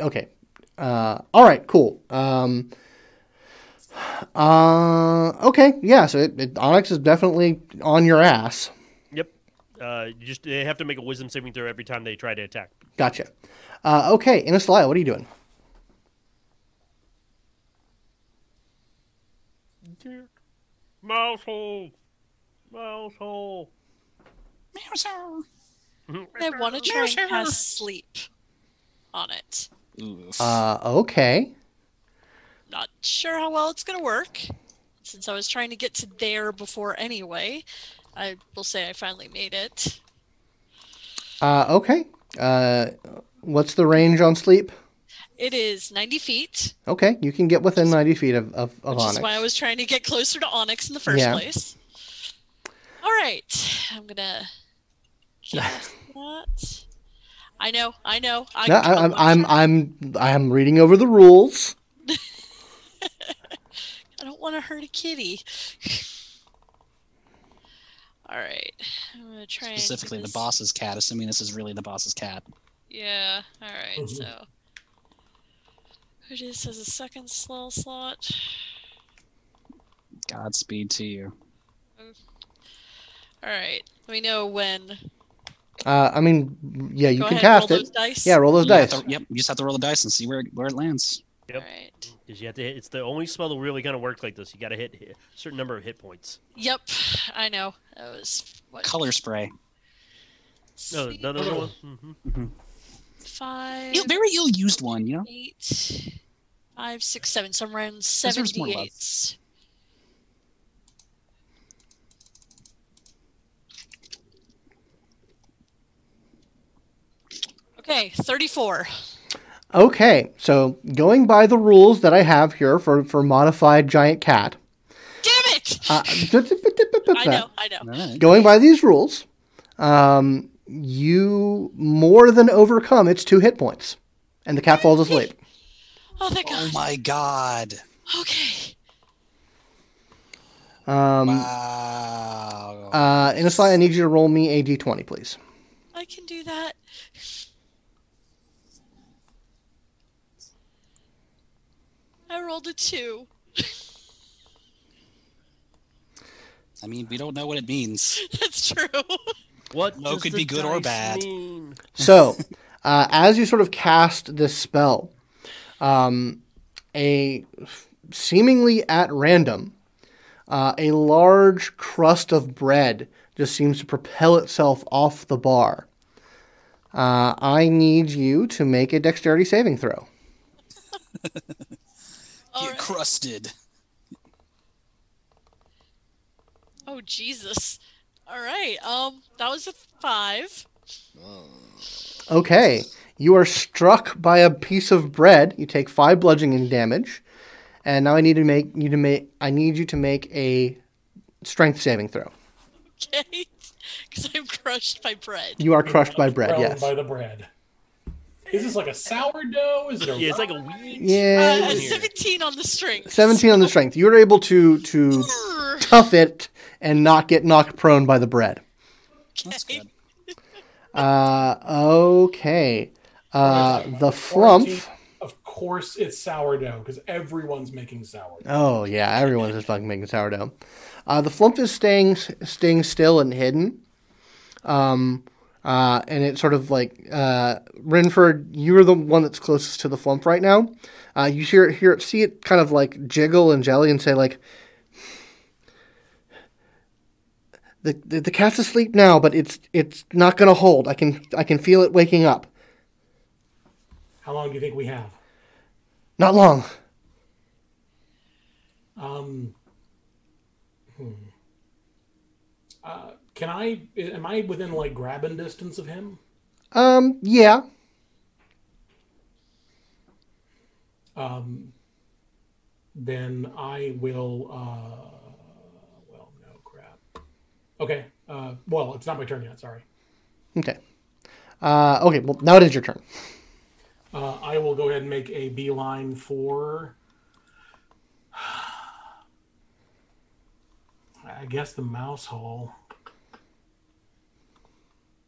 okay. Uh, all right, cool. Um, uh, okay, yeah. So it, it, Onyx is definitely on your ass. Yep. Uh, you just they have to make a Wisdom saving throw every time they try to attack. Gotcha. Uh, okay, Inestalaya, what are you doing? Mouse hole. Mouse hole. Mouse hole. I want to try and cast sleep on it. Oof. Uh, okay. Not sure how well it's going to work. since I was trying to get to there before anyway, I will say I finally made it. Uh, okay. Uh, what's the range on sleep? It is 90 feet, Okay, you can get within 90 feet of, of, of which Onyx. is why I was trying to get closer to Onyx in the first Yeah. place. All right, I'm gonna cast that. I know, I know. I, No, I, I'm, I'm, I'm, I'm reading over the rules. I don't want to hurt a kitty. All right, I'm gonna try and Specifically, the boss's cat, assuming this is really the boss's cat. Yeah. All right, Mhm. so it is as a second slow slot. Godspeed to you. All right, let me know when. Uh, I mean, yeah, you Go can ahead, cast roll it. those dice. Yeah, roll those You dice. to- yep, you just have to roll the dice and see where where it lands. Yep. All right. Because you have to hit, it's the only spell that really gonna work like this. You got to hit, hit a certain number of hit points. Yep, I know. That was what Color spray. No, six, the other one. Five, Ill- Very ill used one, you know. eight, five, six, seven. So I'm around Deserves more love. seventy-eight. Okay, thirty-four. Okay, so going by the rules that I have here for, for modified giant cat. Damn it! Uh, I know, I know. All right. going by these rules, um, you more than overcome its two hit points, and the cat falls asleep. Oh, thank Oh my god! Okay. Um, Wow. uh, in a slide, I need you to roll me a d20, please. I can do that. I rolled a two. I mean, we don't know what it means. That's true. What No, does could the be good or bad. mean? So, uh, as you sort of cast this spell, um, a seemingly at random, uh, a large crust of bread just seems to propel itself off the bar. Uh, I need you to make a dexterity saving throw. Get right. crusted. Oh Jesus. All right. Um, that was a five. Okay, you are struck by a piece of bread. You take five bludgeoning damage, and now I need to make you to make. I need you to make a strength saving throw. Okay. Because I'm crushed by bread. You are crushed by bread. Yes. By the bread. Is this like a sourdough? Is it a Yeah, it's like a wheat. Yeah. Uh, in a here. 17 on the strength. 17 on the strength. You're able to to tough it and not get knocked prone by the bread. That's Okay. good. Uh, okay. Uh, the Flumph. Of course, it's sourdough because everyone's making sourdough. Oh yeah, everyone's just fucking making sourdough. Uh, the Flumph is staying staying still and hidden. Um, uh, and it's sort of like uh, Renford, you're the one that's closest to the Flumph right now. Uh, you hear hear it, see it kind of like jiggle and jelly and say like, the, the the cat's asleep now, but it's it's not gonna hold. I can I can feel it waking up. How long do you think we have? Not long. Um, hmm. uh, can I? Am I within like grabbing distance of him? Um, yeah. Um, then I will. Uh, well, no crap. Okay. Uh, well, it's not my turn yet. Sorry. Okay. Uh, okay. Well, now it is your turn. Uh, I will go ahead and make a beeline for. I guess the mouse hole.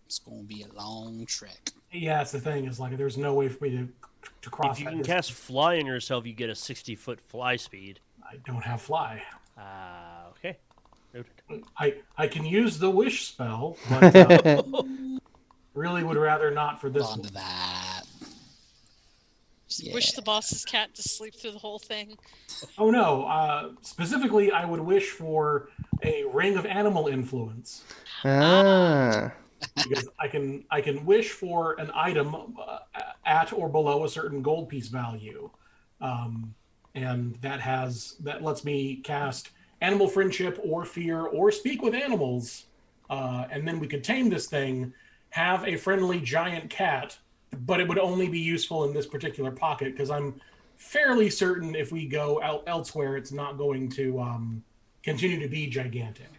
It's gonna be a long trek. Yeah, that's the thing. Is like there's no way for me to to cross. If you that can distance. cast fly on yourself, you get a 60 foot fly speed. I don't have fly. Ah, okay. Noted. I I can use the wish spell, but uh, really would rather not for this On one. to that. Yeah. Wish the boss's cat to sleep through the whole thing. Oh no! Uh, specifically, I would wish for a ring of animal influence Ah. because I can I can wish for an item uh, at or below a certain gold piece value, um, and that has that lets me cast animal friendship or fear or speak with animals, uh, and then we could tame this thing, have a friendly giant cat, but it would only be useful in this particular pocket because I'm fairly certain if we go out elsewhere, it's not going to um, continue to be gigantic.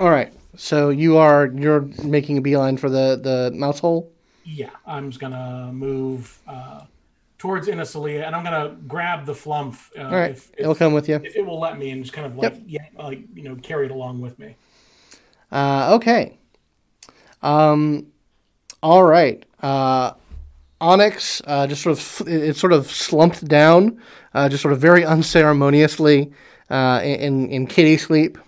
All right. So you are you're making a beeline for the the mouse hole. Yeah, I'm just gonna move uh, towards Inasalia, and I'm gonna grab the Flumph. Uh, All right. if, It'll come with you. if it will let me, and just kind of like yeah, like you know, carry it along with me. Uh, okay. Um, all right. Uh, Onyx uh, just sort of it sort of slumped down, uh, just sort of very unceremoniously uh, in in kitty sleep.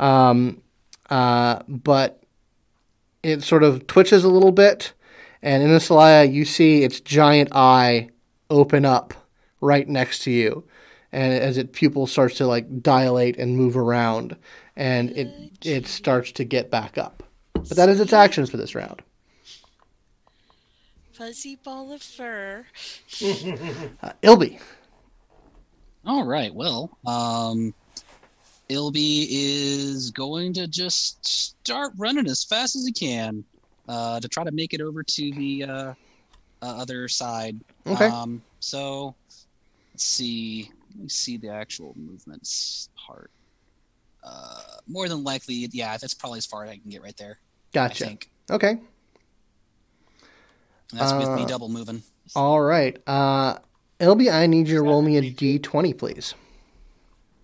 Um, uh, but it sort of twitches a little bit, and in the Celaya, you see its giant eye open up right next to you, and as its pupil starts to like dilate and move around, and it it starts to get back up. But that is its action for this round. Fuzzy ball of fur. Uh, Ilby. All right. Well, um, Ilby is going to just start running as fast as he can uh, to try to make it over to the uh, uh, other side. Okay. Um, so let's see. Let me see the actual movements part. Uh, more than likely, yeah, that's probably as far as I can get right there. Gotcha. I think. Okay. And that's with me Uh, double moving. All right. Uh, Ilby, I need you to roll me a d20, please.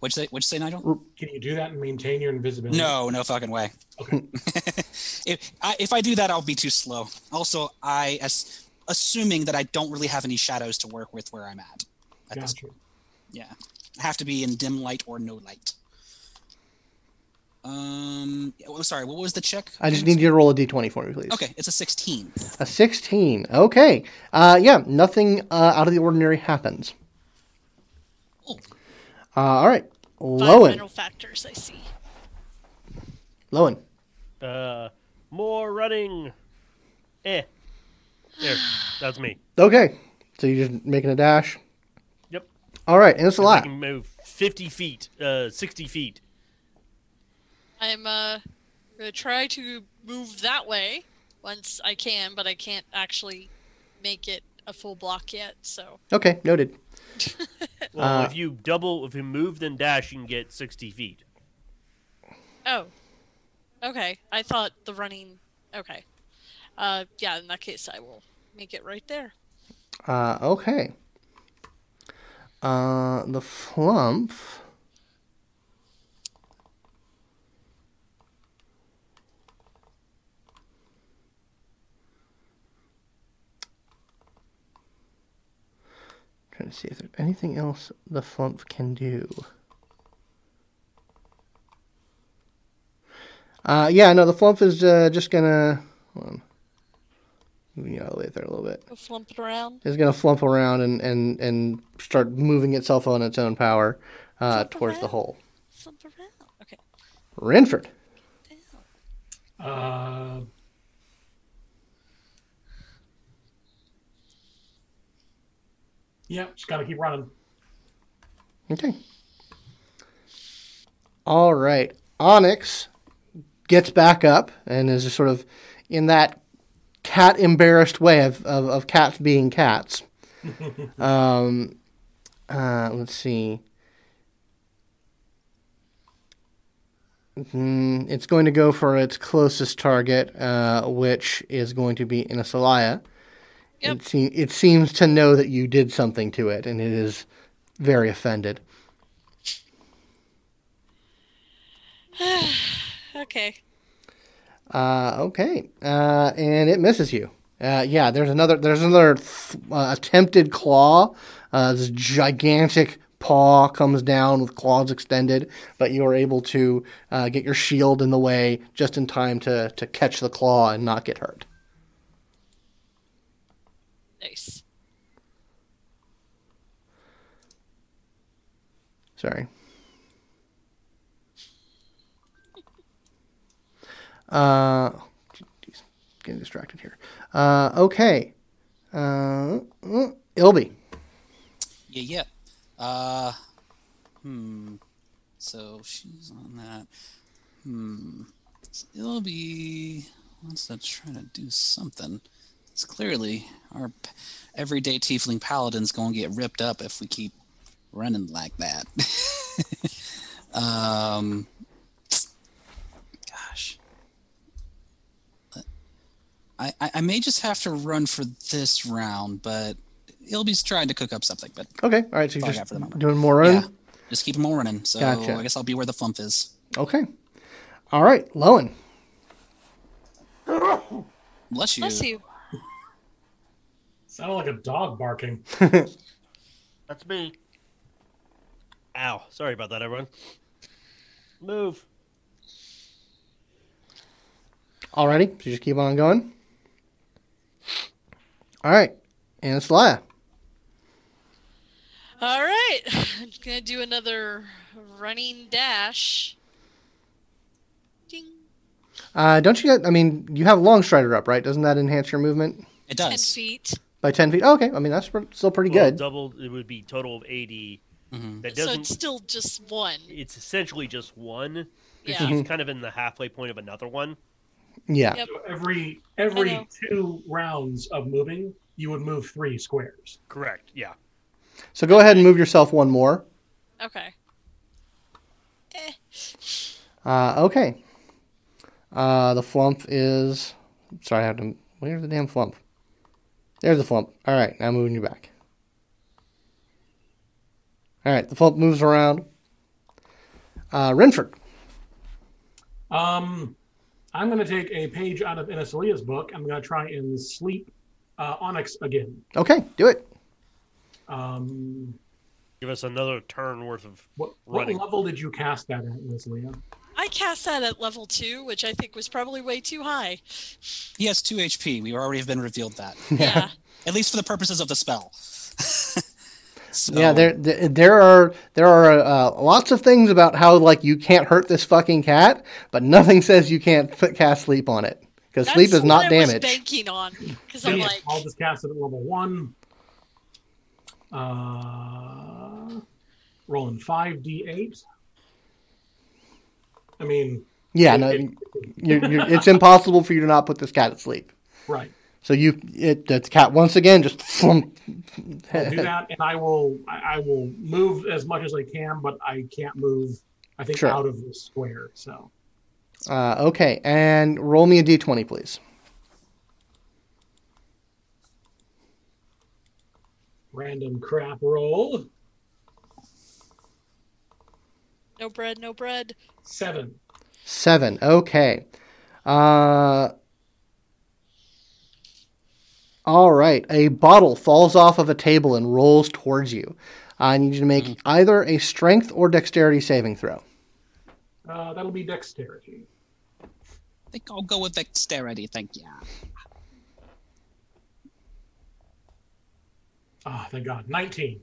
What'd you say? What'd you say, Nigel? Can you do that and maintain your invisibility? No, no fucking way. Okay. if I, if I do that, I'll be too slow. Also, I as assuming that I don't really have any shadows to work with where I'm at. at this, Gotcha. yeah, I have to be in dim light or no light. Um, oh, sorry, what was the check? I just need you to roll a d20 for me, please. Okay, it's a 16. A 16. Okay. Uh, yeah, nothing uh, out of the ordinary happens. Oh. Uh, all right. Lowen. Environmental factors, I see. Lowen. Uh, more running. Eh. There, that's me. Okay. So you're just making a dash. Yep. All right. And it's a lot. can move 50 feet, uh, 60 feet. I'm uh gonna try to move that way once I can, but I can't actually make it a full block yet. So Okay. Noted. Well, Uh, if you double, if you move then dash, you can get 60 feet. oh, okay. I thought the running. Okay. Uh, yeah. In that case, I will make it right there. Uh, okay. Uh, the Flumph. Trying to see if there's anything else the Flumph can do. Uh, yeah, no, the Flumph is uh, just gonna. Hold on. Moving you out of the way there a little bit Go flump it around. is going to flump around and, and, and start moving itself on its own power uh, Flump towards the hole. Flump around. Okay. Renford. Down. Uh, yeah, just gotta keep running. Okay. All right. Onyx gets back up and is sort of in that cat embarrassed way of, of, of cats being cats. um, uh, let's see. Mm, it's going to go for its closest target, uh, which is going to be in a Celaya. Yep. It, se- it seems to know that you did something to it, and it is very offended. Okay. Uh, okay, uh, and it misses you. Uh, yeah, there's another. There's another th- uh, attempted claw. Uh, this gigantic paw comes down with claws extended, but you are able to uh, get your shield in the way just in time to to catch the claw and not get hurt. Nice. Sorry. Uh, geez, getting distracted here. Uh, okay. Uh, Ilby. Yeah, yeah. Uh, hmm. So she's on that. Hmm. It'll be. Wants to try to do something. It's clearly our p- everyday tiefling paladin's going to get ripped up if we keep running like that. um. Gosh. I, I I may just have to run for this round, but Ilby's trying to cook up something. But Okay. All right. So you're just after the doing more running. yeah, just keep them all running. So Gotcha. I guess I'll be where the Flumph is. Okay. All right. Lowen. Bless you. Bless you. Sounded like a dog barking. That's me. Ow. Sorry about that, everyone. Move. Alrighty. So just keep on going. All right. And it's Laya. All right. I'm going to do another running dash. Ding. Uh, don't you get, I mean, you have Long Strider up, right? Doesn't that enhance your movement It does. 10 does. feet. By 10 feet? Oh, okay. I mean, that's pr- still pretty Well, good. double. It would be total of eighty. Mhm. That So doesn't. it's still just one. it's essentially just one. Because Yeah. she's kind of in the halfway point of another one. Yeah. Yep. So every every two rounds of moving, you would move three squares. Correct. Yeah. So go ahead and move yourself one more. Okay. Eh. Uh, okay. Uh, the Flumph is. Sorry, I have to. Where's the damn Flumph? There's the Flumph. All right, now moving you back. All right, the Flumph moves around. Uh, Renford. Um, I'm going to take a page out of Inesalia's book. I'm going to try and sleep uh, Onyx again. Okay, do it. Um, Give us another turn worth of. what, what Running. level did you cast that at, Inesalia? I cast that at level two, which I think was probably way too high. He has two HP. We already have been revealed that, Yeah. at least for the purposes of the spell. so, Yeah, there, there, there are there are uh, lots of things about how like you can't hurt this fucking cat, but nothing says you can't put cast sleep on it because sleep is not what I was damage. banking on because I'm Yeah, like, I'll just cast it at level one. Uh, rolling five d8. I mean, Yeah, it- no, it- you're, you're, it's impossible for you to not put this cat to sleep. right. So you, it, the cat once again just do that, and I will. I, I will move as much as I can, but I can't move. I think Sure. out of the square. So Uh, okay, and roll me a d20, please. random crap roll no bread, no bread. seven. Seven. Okay. Uh, all right. A bottle falls off of a table and rolls towards you. I need you to make either a strength or dexterity saving throw. Uh, that'll be dexterity. I think I'll go with dexterity. Thank you. Ah, thank God. Nineteen.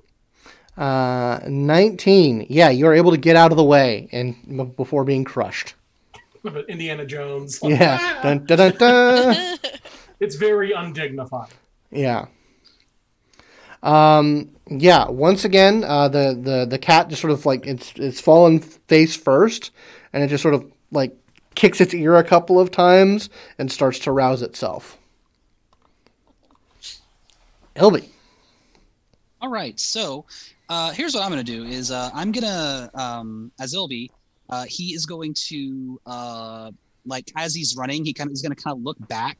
Uh, 19. Yeah, you're able to get out of the way and m- before being crushed. Indiana Jones. Yeah. Dun, dun, dun, dun. It's very undignified. Yeah. Um, yeah. Once again, uh, the, the, the cat just sort of like it's it's fallen face first, and it just sort of like kicks its ear a couple of times and starts to rouse itself. Ilby. All right, so uh, here's what I'm gonna do: is uh, I'm gonna um, as Ilby, uh, he is going to uh, like as he's running, he kind of he's gonna kind of look back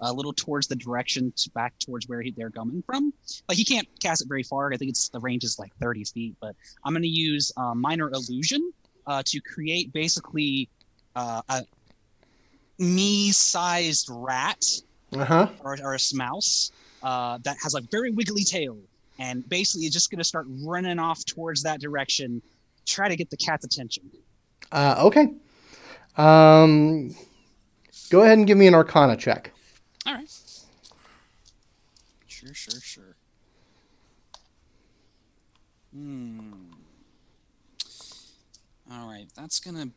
a little towards the direction to back towards where he, they're coming from. Like he can't cast it very far. I think it's the range is like 30 feet, but I'm gonna use uh, minor illusion uh, to create basically uh, a me-sized rat Uh huh. or, or a mouse uh, that has a very wiggly tail, and basically is just going to start running off towards that direction, try to get the cat's attention. Uh, okay. Um, go ahead and give me an Arcana check. All right. Sure, sure, sure. Hmm. All right, that's gonna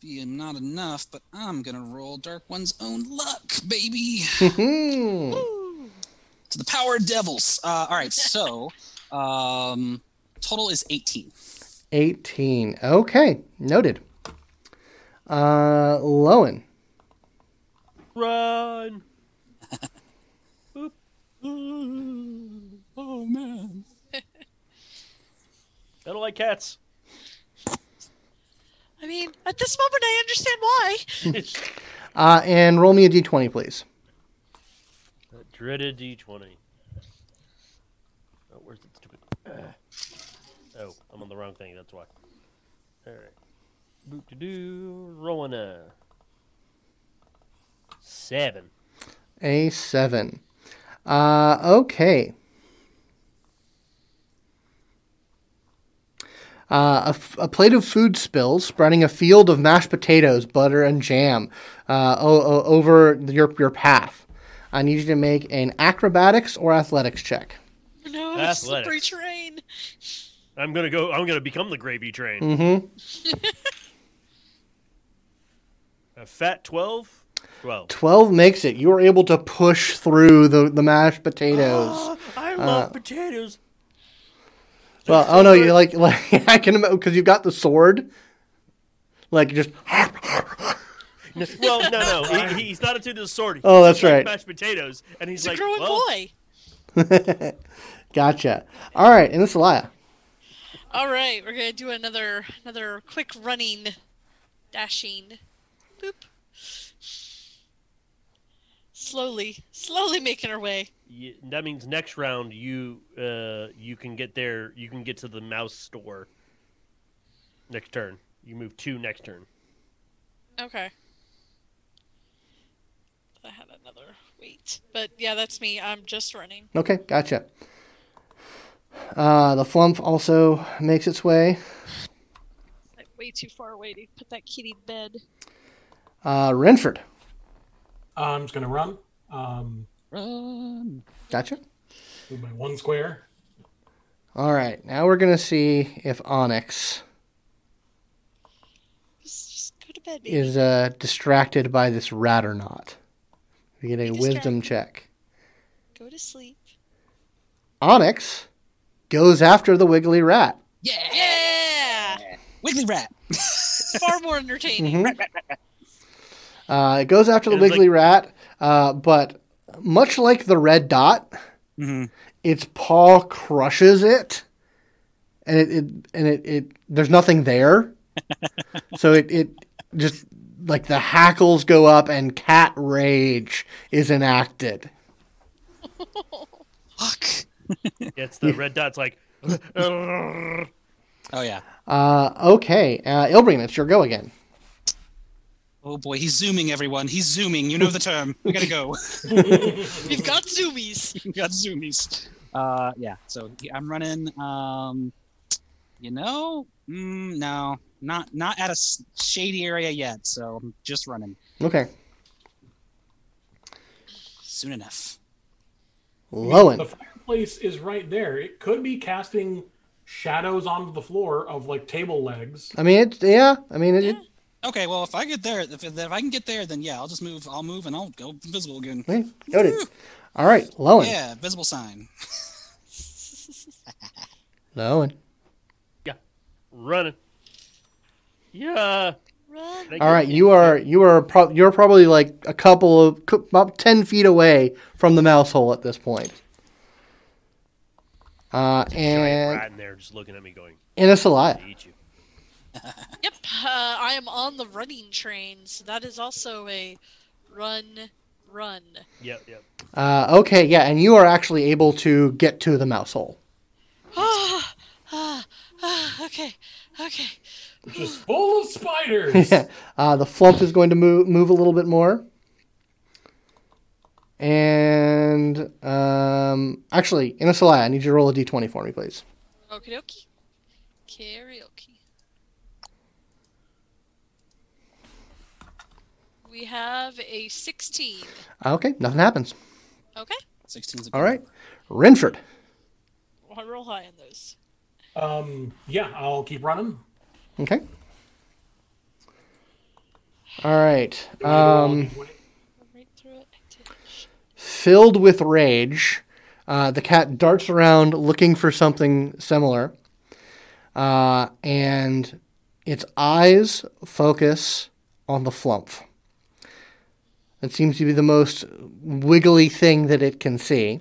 be not enough, but I'm gonna roll Dark One's own luck, baby. To the power of devils. Uh, all right, so um, total is 18. 18. Okay, noted. Uh, Lowen. Run. Oh man. I don't like cats. I mean, at this moment, I understand why. Uh, and roll me a d20, please. That dreaded D20. Oh, where's the stupid? Oh, I'm on the wrong thing. That's why. All right. Boop to do. Rolling a seven. A seven. Uh, okay. Uh, a, f- a plate of food spills, spreading a field of mashed potatoes, butter, and jam uh, o- o- over your, your path. I need you to make an acrobatics or athletics check. no, it's slippery Athletics. terrain. I'm gonna go. I'm gonna become the gravy train. Mm-hmm. A fat twelve. Twelve. 12 makes it. You are able to push through the, the mashed potatoes. I love Uh, potatoes. well, oh no, you like, like I can because you've got the sword. Like just No, well, no, no. He, he's not into the sword. Oh, that's just likes right. Mashed potatoes, and he's He's a like, growing well, boy. gotcha. All right, and this Elia. All right, we're gonna do another another quick running, dashing, boop. Slowly, slowly making our way. y- that means next round you uh you can get there. You can get to the mouse store. Next turn, you move two next turn. Okay. I had another wait, but yeah, that's me. I'm just running. Okay, gotcha. Uh, the flumph also makes its way. Like way too far away to put that kitty to bed. Uh, Renford. I'm just gonna run. Um, Run. Gotcha. move my one square. All right, now we're gonna see if Onyx Just, just bed, is uh, distracted by this rat or not. We get a Be wisdom check. Go to sleep. Onyx goes after the wiggly rat. Yeah. Yeah, Wiggly rat. far more entertaining. Mhm. Uh, it goes after the It was wiggly rat, uh, but much like the red dot, hmm its paw crushes it, and it, it and it, it there's nothing there, so it it just like the hackles go up and cat rage is enacted. Fuck. It's the red dot's like. Oh yeah. Uh, okay, uh, Ilbrin, it's your go again. Oh boy, he's zooming. Everyone, he's zooming. You know the term. We gotta go. We've got zoomies. We've got zoomies. Uh, yeah. So I'm running. Um, you know, mm, no, not not at a shady area yet. So I'm just running. Okay, Soon enough. Lowen. The fireplace is right there. It could be casting shadows onto the floor of like table legs. I mean, it's yeah. I mean, it, it, Okay, well, if I get there, if, if I can get there, then yeah, I'll just move. I'll move and I'll go invisible again. hey, noted. All right, Lowen. Yeah, visible sign. Lowen. Yeah, running. Yeah. Run. All right, you are you are pro- you're probably like a couple of about ten feet away from the mouse hole at this point. Uh, Giant and rat in there just looking at me going, Inasalaya. I eat you. Yep, uh, I am on the running train, so that is also a run, run. Yep, yep. Uh, okay, yeah, and you are actually able to get to the mouse hole. Ah, ah, ah, okay, okay. Which is full of spiders. uh, the flumph is going to move move a little bit more. And um, actually, Inasalaya, I need you to roll a d20 for me, please. Okie dokie. Karaoke. We have a 16. Okay, nothing happens. Okay, 16's a All good Renford. well, I roll high on those. um, yeah, I'll keep running. Okay. All right. Um, a D20? Run right through it. Activation. filled with rage, uh, the cat darts around looking for something similar. uh, and its eyes focus on the flumph. It seems to be the most wiggly thing that it can see,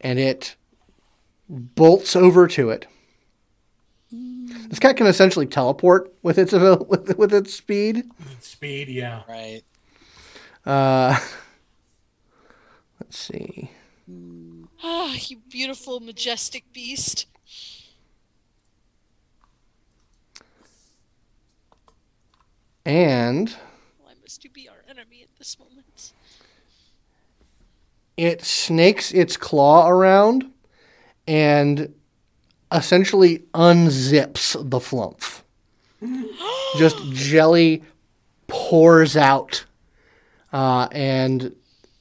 and it bolts over to it. This cat can essentially teleport with its with, with its speed. Speed, yeah. Right. Uh, let's see. Ah, you beautiful, majestic beast. And Why must you be our enemy at this moment? it snakes its claw around and essentially unzips the flumph. Just jelly pours out, uh, and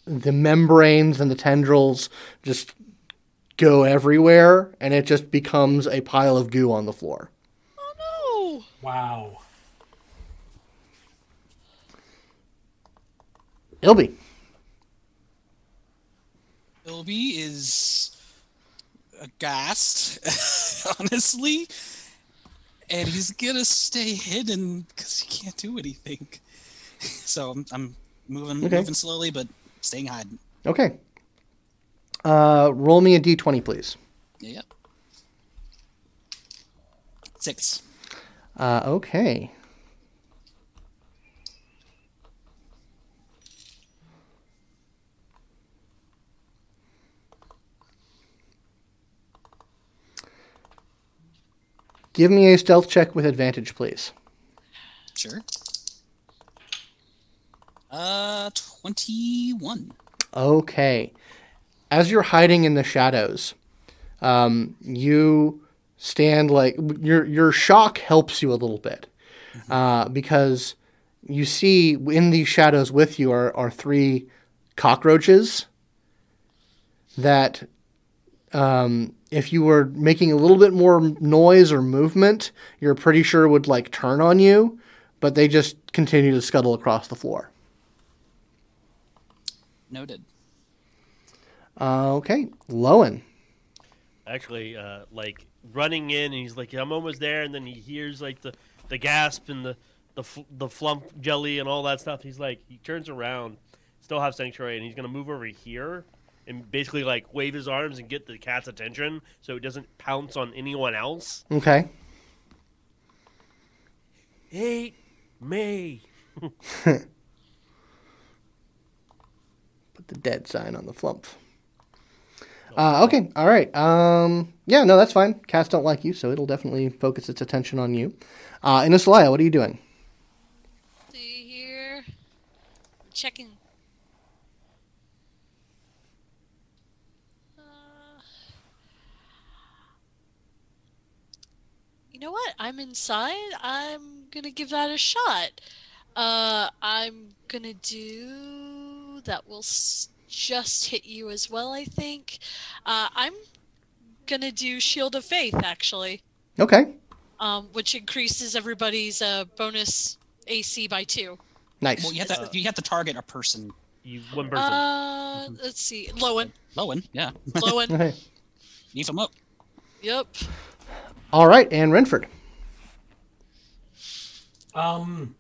the membranes and the tendrils just go everywhere, and it just becomes a pile of goo on the floor. Oh no! Wow. Ilby. Ilby is aghast, honestly, and he's gonna stay hidden because he can't do anything. So I'm, I'm moving, Okay. moving slowly, but staying hidden. Okay. Uh, roll me a d20, please. Yep. Six. Uh, okay. Give me a stealth check with advantage, please. Sure. Uh, twenty-one. Okay. As you're hiding in the shadows, um, you stand like your your shock helps you a little bit uh, because you see in these shadows with you are, are three cockroaches that um, if you were making a little bit more noise or movement, you're pretty sure would like turn on you, but they just continue to scuttle across the floor. Noted. Uh, okay, Lowen. actually uh, like running in and he's like i'm almost there and then he hears like the, the gasp and the the, fl- the flumph jelly and all that stuff he's like he turns around still have sanctuary and he's gonna move over here and basically like wave his arms and get the cat's attention so it doesn't pounce on anyone else Okay. hate me Put the dead sign on the flumph. Uh, okay, all right. Um, yeah, no, that's fine. Cats don't like you, so it'll definitely focus its attention on you. Uh, Inasalaya, what are you doing? See here. Checking. Know what? I'm inside. I'm gonna give that a shot. Uh, I'm gonna do that. Will s- just hit you as well. I think. Uh, I'm gonna do Shield of Faith actually Okay, um, which increases everybody's uh, bonus AC by two. nice. Well, you have to you have to target a person. you one person Uh, let's see, Lowen, Lowen, yeah. Lowen. Okay. Beef him up. yep. All right, and Renford. Um,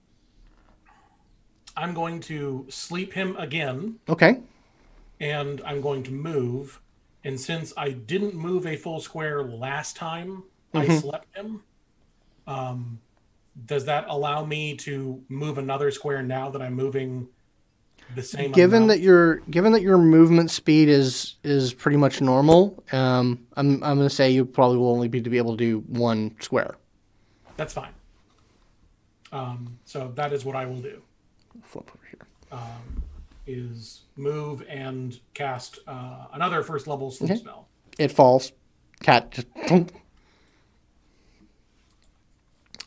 I'm going to sleep him again, Okay, and I'm going to move. And since I didn't move a full square last time I slept him, um, does that allow me to move another square now that I'm moving the same? given amount? that your given that your movement speed is is pretty much normal, um, I'm I'm going to say you probably will only be to be able to do one square. that's fine. Um, so that is what I will do. Flip over here. Um, is move and cast uh, another first level sleep Okay. spell. It falls. Cat just.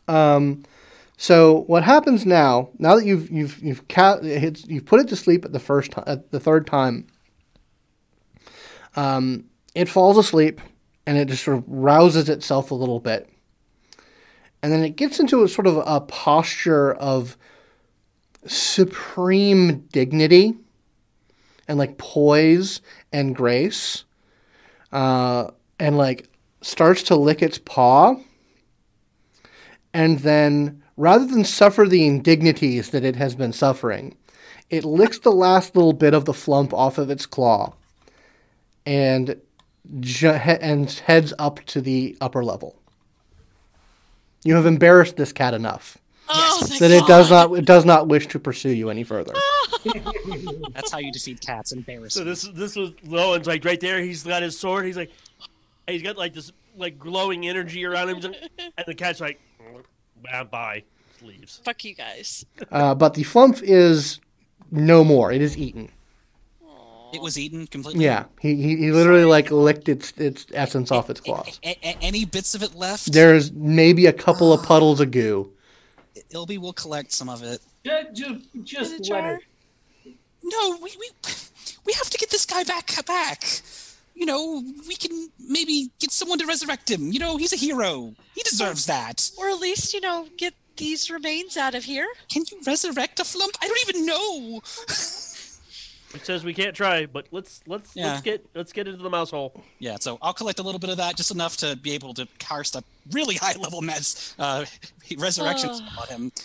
Um, so what happens now? Now that you've you've you've it's, you've put it to sleep at the first ti- at the third time. Um, it falls asleep and it just sort of rouses itself a little bit, and then it gets into a sort of a posture of supreme dignity and like poise and grace uh, and like starts to lick its paw and then rather than suffer the indignities that it has been suffering, it licks the last little bit of the flumph off of its claw and ju- and heads up to the upper level. You have embarrassed this cat enough Oh, that it does not it does not wish to pursue you any further. That's how you defeat cats. Embarrassing. So this this was Lowen's like right there. He's got his sword. He's like, he's got like this like glowing energy around him, and the cat's like, "Ah, bye, leaves. Fuck you guys. Uh, but the flumph is no more. It is eaten. it was eaten completely. Yeah, he, he, he literally like licked its its essence off its claws. A- a- any bits of it left? There's maybe a couple of puddles of goo. Ilby will collect some of it. Ju- ju- Just, In let it. No, we we we have to get this guy back back. You know, we can maybe get someone to resurrect him. You know, he's a hero. He deserves that. Or at least, you know, get these remains out of here. Can you resurrect a flumph? I don't even know. It says we can't try, but let's let's Yeah. let's get let's get into the mouse hole. Yeah, so I'll collect a little bit of that, just enough to be able to cast a really high level meds uh, resurrection Oh. on him.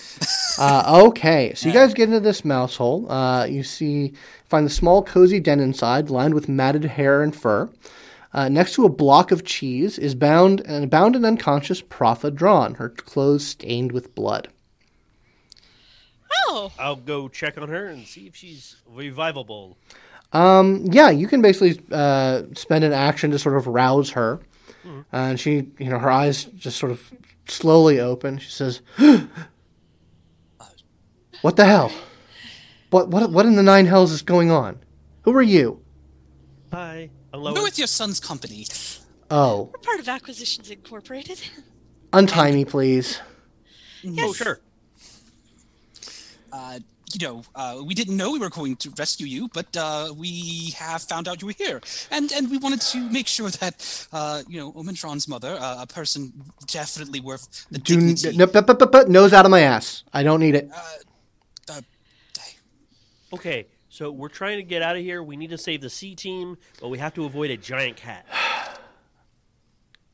Uh, okay, so you guys get into this mouse hole. Uh, you see, find the small cozy den inside, lined with matted hair and fur. Uh, next to a block of cheese is bound and bound and unconscious Propha Dran, her clothes stained with blood. Oh, I'll go check on her and see if she's revivable. Um, yeah, you can basically uh, spend an action to sort of rouse her, Hmm. and she, you know, her eyes just sort of slowly open. She says, "What the hell? What what what in the nine hells is going on? Who are you? Hi, I'm We're with your son's company. Oh, we're part of Acquisitions Incorporated. untie me, please." Oh sure. Uh, you know, uh, we didn't know we were going to rescue you, but uh, we have found out you were here, and and we wanted to make sure that uh, you know, Omin Dran's mother, uh, a person definitely worth the Do dignity. no, but, but, but, but, nose out of my ass. I don't need it. uh, Okay, so we're trying to get out of here. We need to save the C team, but we have to avoid a giant cat. I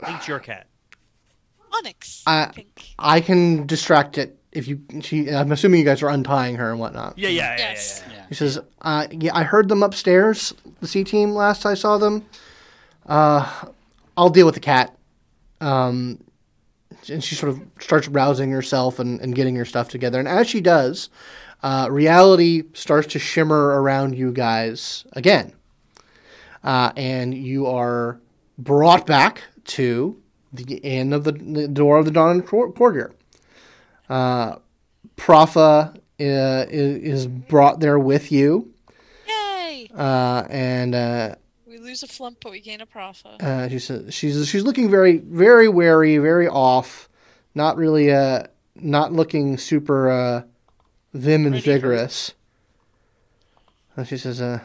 think it's your cat. Onyx, I- I think. I can distract it if you. She. I'm assuming you guys are untying her and whatnot. Yeah, yeah, yeah, Yes. yeah, yeah. yeah. He says, uh, "Yeah, I heard them upstairs, the C team. Last I saw them. Uh, I'll deal with the cat." Um, and she sort of starts rousing herself and, and getting her stuff together. And as she does, uh, reality starts to shimmer around you guys again, uh, and you are brought back to the end of the, the door of the Dran cour- courtier. Uh, Propha uh, is, brought there with you, Yay! uh, and uh, We lose a flumph, but we gain a prophet. uh, she says she's she's looking very very wary, very off, not really uh not looking super uh, vim and Ready vigorous. And she says, uh,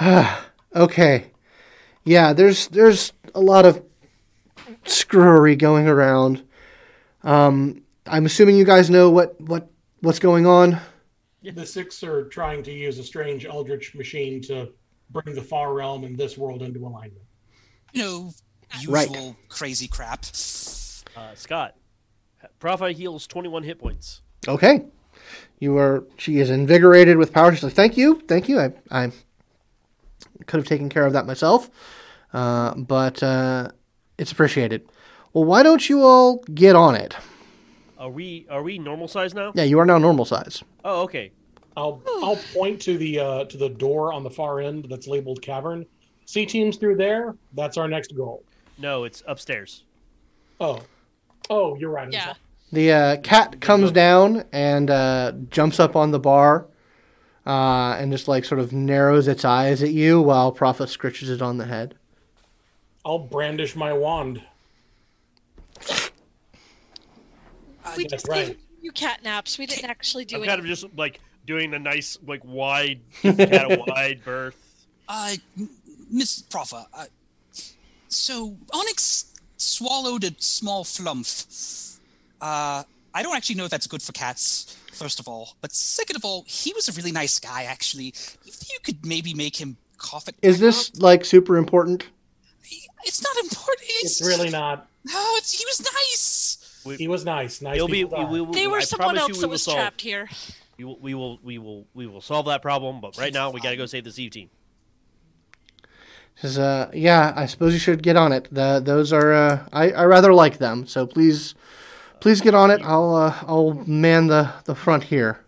okay, yeah, there's there's a lot of screwery going around. Um, I'm assuming you guys know what what what's going on. The six are trying to use a strange eldritch machine to bring the far realm and this world into alignment. You know, usual Right. crazy crap. Uh, Scott, Propha heals 21 hit points. Okay. You are. She is invigorated with power. She's like, "Thank you, thank you. I, I could have taken care of that myself, uh, but uh, it's appreciated. Well, why don't you all get on it? Are we are we normal size now? Yeah, you are now normal size. Oh, okay. I'll I'll point to the uh, to the door on the far end that's labeled cavern. See teams through there. That's our next goal. No, it's upstairs. Oh, oh, you're right. Yeah. The uh, cat comes down and uh, jumps up on the bar, uh, and just like sort of narrows its eyes at you while Propha scritches it on the head. I'll brandish my wand. We that's just right. gave you cat naps. We didn't actually do I'm it. kind of just like doing a nice like wide give the cat a wide berth. Uh, Miss Propha, uh, so Onyx swallowed a small flumph. Uh, I don't actually know if that's good for cats, first of all. But second of all, he was a really nice guy, actually. If you could maybe make him cough it. Is back this up- like super important? It's not important. It's really not. No, it's, he was nice. We- He was nice. Nice. Be. people We, we They were I someone else you that was solve, trapped here. We will, we will. We will. We will solve that problem. But right now, we got to go save the Eve team. Says, uh, yeah, I suppose you should get on it. The, those are, uh, I, I rather like them. So please, please get on it. I'll, uh, I'll man the, the front here.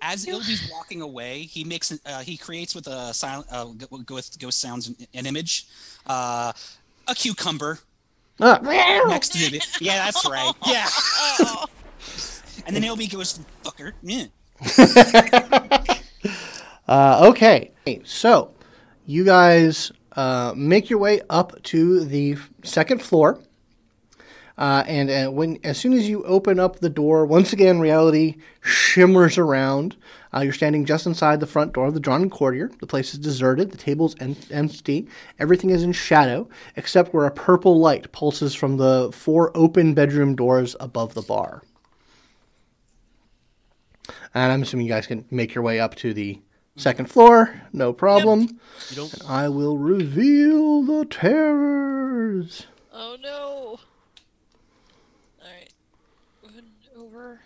As Ilby's walking away, he makes uh, he creates with a silent uh, go- go with ghost sounds an, an image, uh, a cucumber Ah, next to it. Yeah, that's right. Yeah, and then Ilby goes, "Fucker." Yeah. Uh, okay, so you guys uh, make your way up to the second floor, uh, and uh, when as soon as you open up the door, once again reality shimmers around. Uh, you're standing just inside the front door of the Dran courtier. The place is deserted. The table's en- empty. Everything is in shadow, except where a purple light pulses from the four open bedroom doors above the bar. And I'm assuming you guys can make your way up to the second floor, no problem. You don't. I will reveal the terrors. oh no. Alright. Moving over.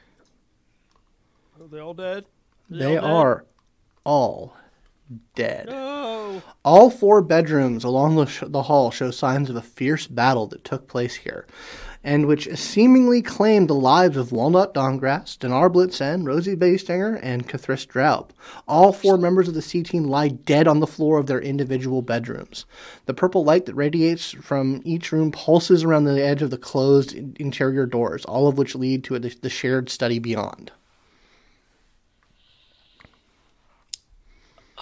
Are they all dead? They dead? are all dead. No. All four bedrooms along the, sh- the hall show signs of a fierce battle that took place here, and which seemingly claimed the lives of Walnut Dankgrass, Donaar Blit'zen, Rosie Beestinger, and K'thriss Drow'b. All four members of the C team lie dead on the floor of their individual bedrooms. The purple light that radiates from each room pulses around the edge of the closed in- interior doors, all of which lead to a, the shared study beyond.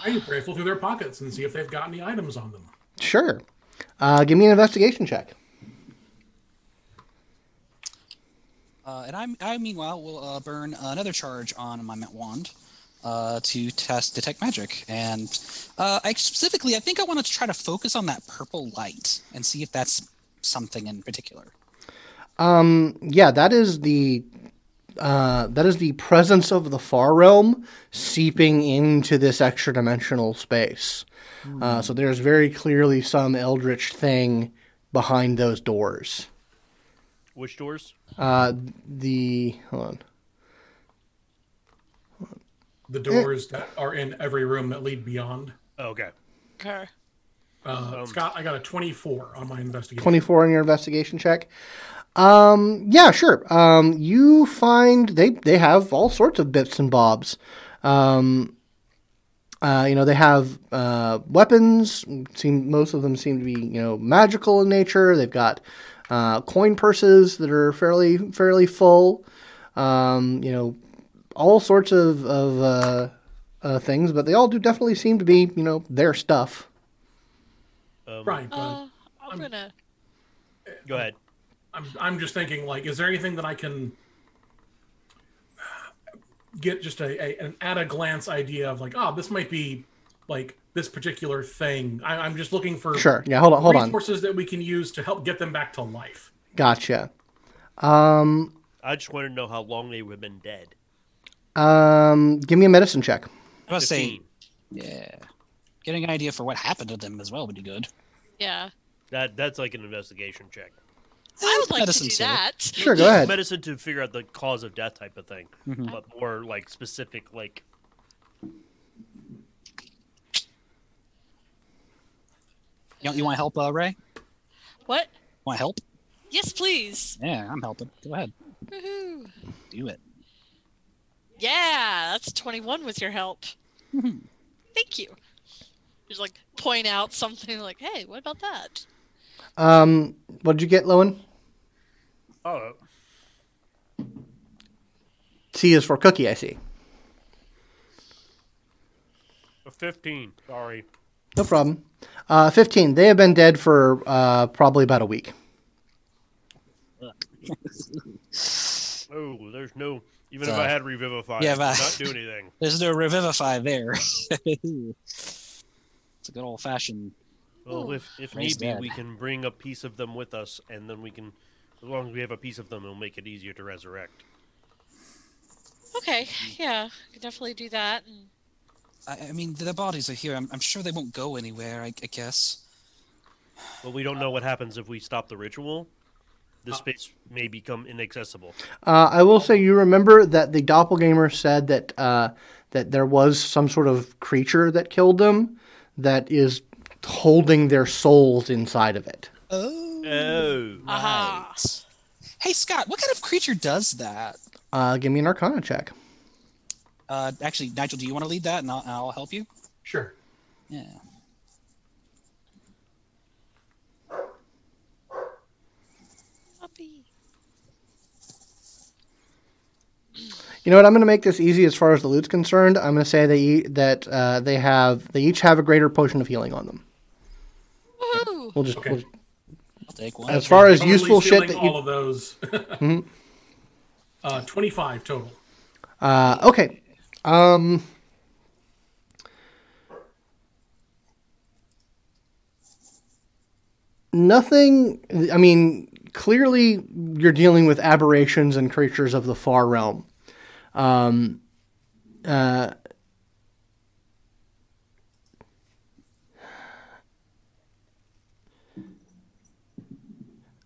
I rifle through their pockets and see if they've got any items on them. Sure. Uh, give me an investigation check. Uh, and I, I meanwhile will uh, burn another charge on my Met wand uh, to test detect magic, and uh, I specifically I think I want to try to focus on that purple light and see if that's something in particular. Yeah, that is the uh, that is the presence of the far realm seeping into this extra dimensional space. Uh, so there's very clearly some eldritch thing behind those doors. Which doors? Uh, the hold on. The doors that are in every room that lead beyond. Oh, okay. Okay. Uh, Um, Scott, I got a 24 on my investigation. 24 on your investigation check. Um, yeah, sure. Um, you find they they have all sorts of bits and bobs. Um, uh, you know, they have uh, weapons. Seem most of them seem to be you know magical in nature. They've got uh, coin purses that are fairly fairly full. Um, you know, all sorts of of uh, uh, things, but they all do definitely seem to be you know their stuff. Um, Right, but Uh, I'm gonna. Go ahead. I'm, I'm just thinking, like, is there anything that I can get just a, a an at a glance idea of, like, oh, this might be like this particular thing? I, I'm just looking for Sure. Yeah. Hold on. Hold on. resources that we can use to help get them back to life. Gotcha. Um. I just want to know how long they would have been dead. Um, give me a medicine check. I was say, 15. yeah, getting an idea for what happened to them as well would be good. Yeah. That that's like an investigation check. I would like to Medicine do too. that. Sure, go ahead. Medicine to figure out the cause of death type of thing, Mhm. but more like specific, like You, you want to help, uh, Ray? What? Want to help? Yes, please. Yeah, I'm helping. Go ahead, Woohoo. do it. Yeah, that's 21 with your help. Mhm. Thank you. Just like point out something like, hey, what about that? Um, what did you get, Lowen? Oh, C is for cookie. I see. a fifteen. Sorry. No problem. Uh, fifteen. They have been dead for uh, probably about a week. Oh, there's no. Even Uh, if I had revivify, yeah, yeah, but- not do anything. There's no revivify there. it's a good old fashioned. Well, if if Ray's need be, dead. we can bring a piece of them with us, and then we can, as long as we have a piece of them, it'll make it easier to resurrect. Okay, yeah, I could definitely do that. And I, I mean, their bodies are here. I'm, I'm sure they won't go anywhere. I, I guess. But we don't know what happens if we stop the ritual. this space may become inaccessible. Uh, I will say, you remember that the doppelganger said that uh, that there was some sort of creature that killed them that is holding their souls inside of it. Oh. Oh, Aha. right. Hey Scott, what kind of creature does that? Uh, give me an Arcana check. Uh, actually, Nigel, do you want to lead that, and I'll, I'll help you? Sure. Yeah. Puppy. You know what? I'm going to make this easy as far as the loot's concerned. I'm going to say they e- that uh, they have they each have a greater potion of healing on them. Woohoo! We'll just Okay. we'll- I'll take one. as far as Probably useful shit stealing that you all of those. uh, 25 total. Uh, okay. Um, nothing. I mean, clearly you're dealing with aberrations and creatures of the far realm. Um, uh,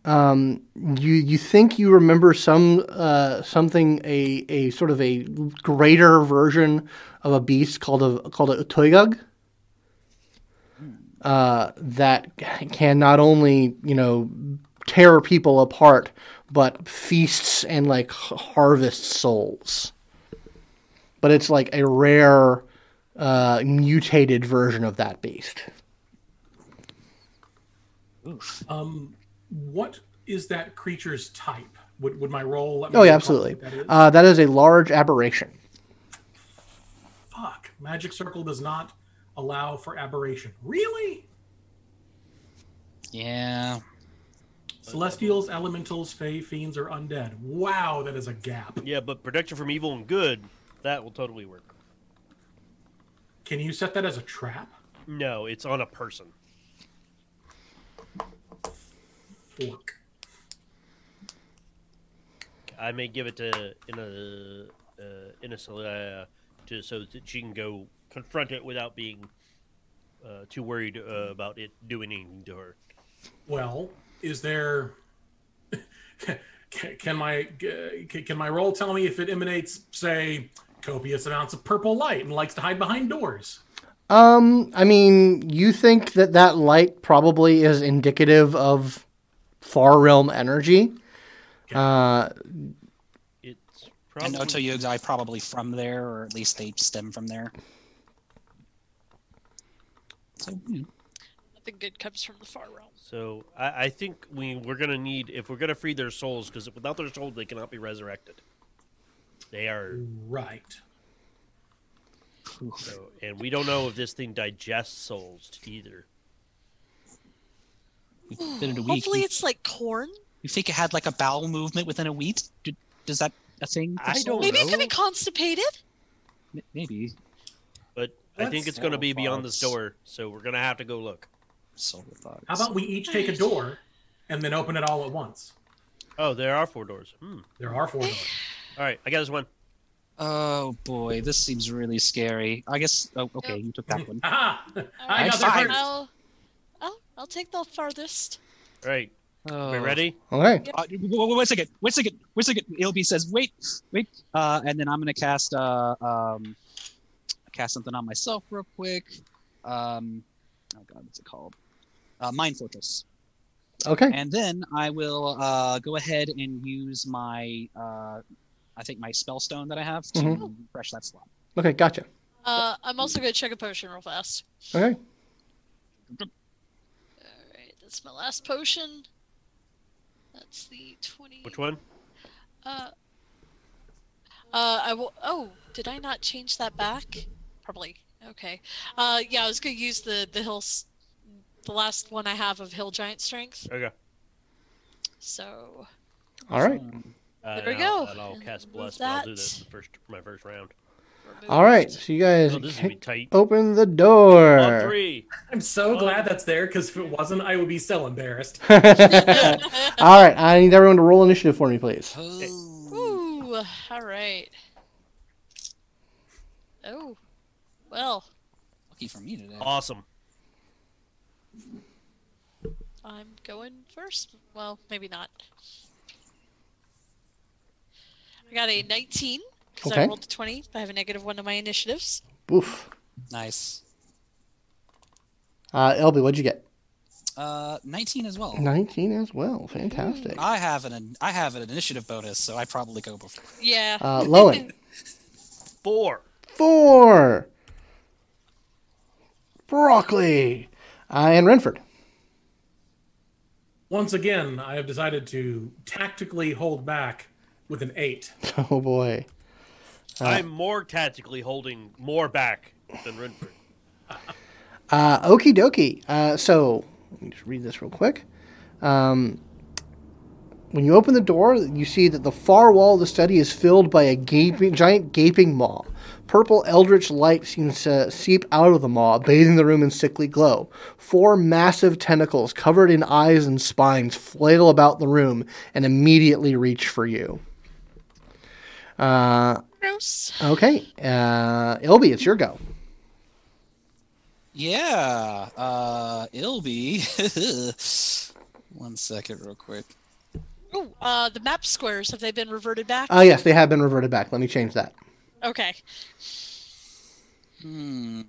um, you you think you remember some uh, something a a sort of a greater version of a beast called a called a otyugh uh, that can not only you know tear people apart but feasts and like h- harvests souls. But it's like a rare uh, mutated version of that beast. Oof. Um, what is that creature's type? Would, would my roll let me Oh yeah, absolutely. that is? Uh, that is a large aberration. Fuck. Magic Circle does not allow for aberration. Really? Yeah. Celestials, elementals, fae, fiends, or undead. Wow, that is a gap. yeah, but protection from evil and good, that will totally work. Can you set that as a trap? No, it's on a person. Fork. I may give it to in a uh, in a uh, to so that she can go confront it without being uh, too worried uh, about it doing anything to her. Well, is there? can can my can can my roll tell me if it emanates, say, copious amounts of purple light and likes to hide behind doors? Um, I mean, you think that that light probably is indicative of far realm energy. Uh, It's And probably Otyughs probably from there, or at least they stem from there. So, you know, Nothing good comes from the far realm. so. I, I think we we're gonna need if we're gonna free their souls because without their souls they cannot be resurrected. They are Right. so, and we don't know if this thing digests souls either. We've been in a week. Hopefully, it's like corn. you think it had like a bowel movement within a wheat? Did, does that a thing? I don't know. Maybe it could be constipated. M- Maybe. But I think it's gonna be beyond this door, so we're gonna have to go look. Soul thoughts. How about we each take a door and then open it all at once? Oh, there are four doors. Hmm. There are four doors. All right, I got this one. Oh boy, this seems really scary. I guess. Oh, okay, you took that one. Aha! I High got there five. first. I'll, I'll, I'll take the farthest. All right, Oh. we ready? okay. Uh, w- w- wait a second. Wait a second. Wait a second. Ilby says, "Wait, wait," uh, and then I'm gonna cast uh, um, cast something on myself real quick. Um, oh god, what's it called? Uh, Mind Fortress. Okay. And then I will uh, go ahead and use my, uh, I think my spell stone that I have to Mhm. refresh that slot. Okay. Gotcha. Uh, I'm also gonna check a potion real fast. Okay. All right, that's my last potion. That's the twenty. Which one? Uh, uh, I will. Oh, did I not change that back? Probably. Okay. Uh, yeah, I was gonna use the the hills, the last one I have of hill giant strength. Okay. So All right. Uh, There we and I'll- go. And I'll cast bless. But I'll do that- this the first my first round. Remove- All right. So you guys Oh, this is gonna be kick tight. open the On door. three. I'm so glad that's there because if it wasn't, I would be so embarrassed. All right. I need everyone to roll initiative for me, please. oh. Ooh. All right. Oh. Well, Lucky for me today. Awesome. I'm going first. Well, maybe not. I got a 19 because Okay. I rolled a 20. I have a negative one to my initiatives. Oof. Nice. Uh, Ilby, what'd you get? Uh, 19 as well. 19 as well. Fantastic. I have an I have an initiative bonus, so I probably go before. Yeah. Uh, Lowen, Four. four. Broccoli. Uh, and Renford. Once again, I have decided to tactically hold back with an eight. Oh boy. I'm more tactically holding more back than Renford. Uh, okie dokie. Uh, so, let me just read this real quick. Um, when you open the door, you see that the far wall of the study is filled by a gaping, giant gaping maw. Purple eldritch light seems to seep out of the maw, bathing the room in sickly glow. Four massive tentacles, covered in eyes and spines, flail about the room and immediately reach for you. Uh, Gross. okay, uh, Ilby, it's your go. Yeah. Uh, it'll be. One second, real quick. Oh, uh, the map squares have they been reverted back? Oh, yes, they have been reverted back. Let me change that. okay. Hmm.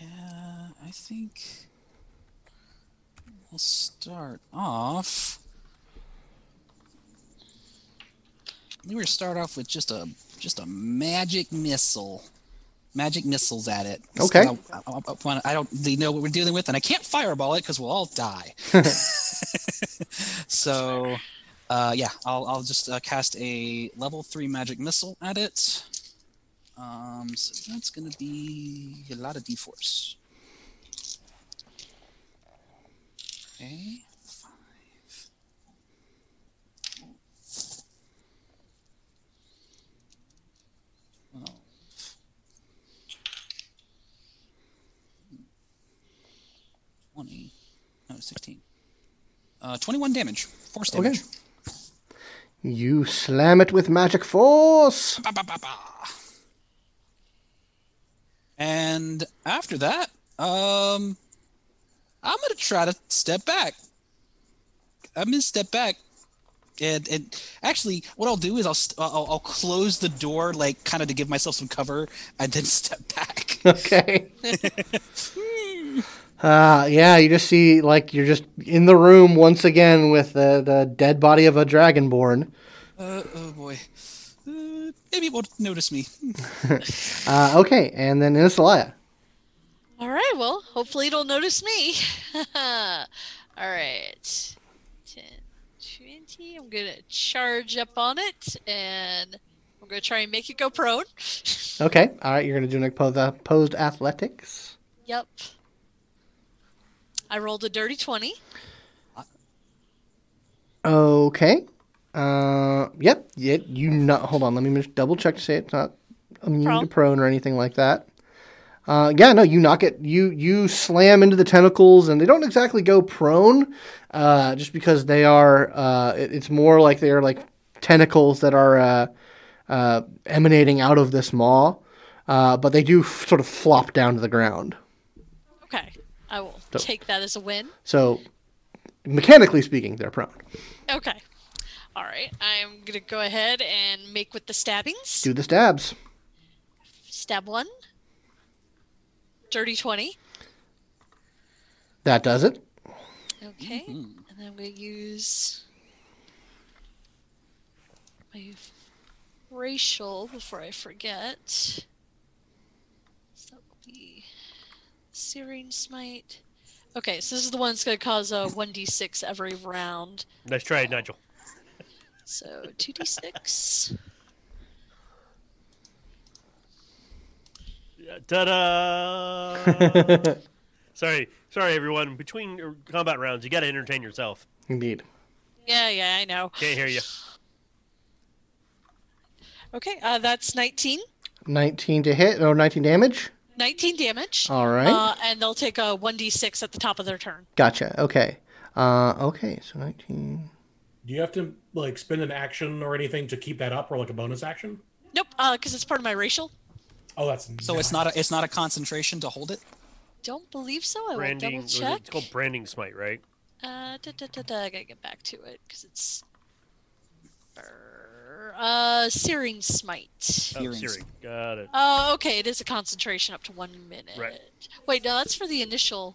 Yeah, I think we'll start off. We were start off with just a just a magic missile. Magic missiles at it. Okay. I, I, I, I don't really know what we're dealing with, and I can't fireball it because we'll all die. so, uh, yeah, I'll, I'll just uh, cast a level three magic missile at it. Um, so that's gonna be a lot of d4s. Okay, 20. No, 16. Uh, 21 damage. Force damage. Okay. You slam it with magic force. Ba, ba, ba, and after that, um, I'm gonna try to step back. I'm gonna step back, and and actually, what I'll do is I'll st- I'll, I'll close the door like kind of to give myself some cover, and then step back. Okay. Hmm uh, yeah, you just see like you're just in the room once again with the, the dead body of a dragonborn. Uh, oh boy, uh, maybe it won't notice me. Uh, okay, and then Innisalia. All right. Well, hopefully it'll notice me. All right. 10, 20. I'm going to charge up on it and I'm going to try and make it go prone. Okay, all right, you're gonna do an opposed, opposed athletics. Yep. I rolled a dirty 20. Okay. Uh, yep. Yep. You not. Hold on. Let me just double check to say it's not immune to Prone. prone or anything like that. Uh, yeah. No. You knock it. You you slam into the tentacles, and they don't exactly go prone, uh, just because they are. Uh, it- it's more like they are like tentacles that are uh, uh, emanating out of this maw, uh, but they do f- sort of flop down to the ground. Okay. I will So- take that as a win. So, mechanically speaking, they're prone. Okay. All right. I'm going to go ahead and make with the stabbings. Do the stabs. Stab one. Dirty 20. That does it. Okay. Mm-hmm. And then I'm going to use my racial before I forget. So that will be Searing Smite. Okay, so this is the one that's going to cause a 1d6 every round. Nice try, Nigel. So 2d6. Yeah, Ta-da! sorry, sorry, everyone. Between uh, combat rounds, you got to entertain yourself. Indeed. Yeah, yeah, I know. Can't hear you. Okay, uh, that's 19. 19 to hit, or 19 damage. 19 damage. All right. Uh, and they'll take a 1d6 at the top of their turn. Gotcha. Okay. Uh, okay, so 19. Do you have to like spend an action or anything to keep that up, or like a bonus action? Nope, because it's part of my racial. Oh, that's So it's not a it's not a concentration to hold it. Don't believe so. I Branding. will double check. It's called branding smite, right? Uh, da, da, da, da, I gotta get back to it because it's Brr, Uh, searing smite. Oh, Hearing Siri. Got it. Oh, okay. It is a concentration up to one minute. Right. Wait, no, that's for the initial.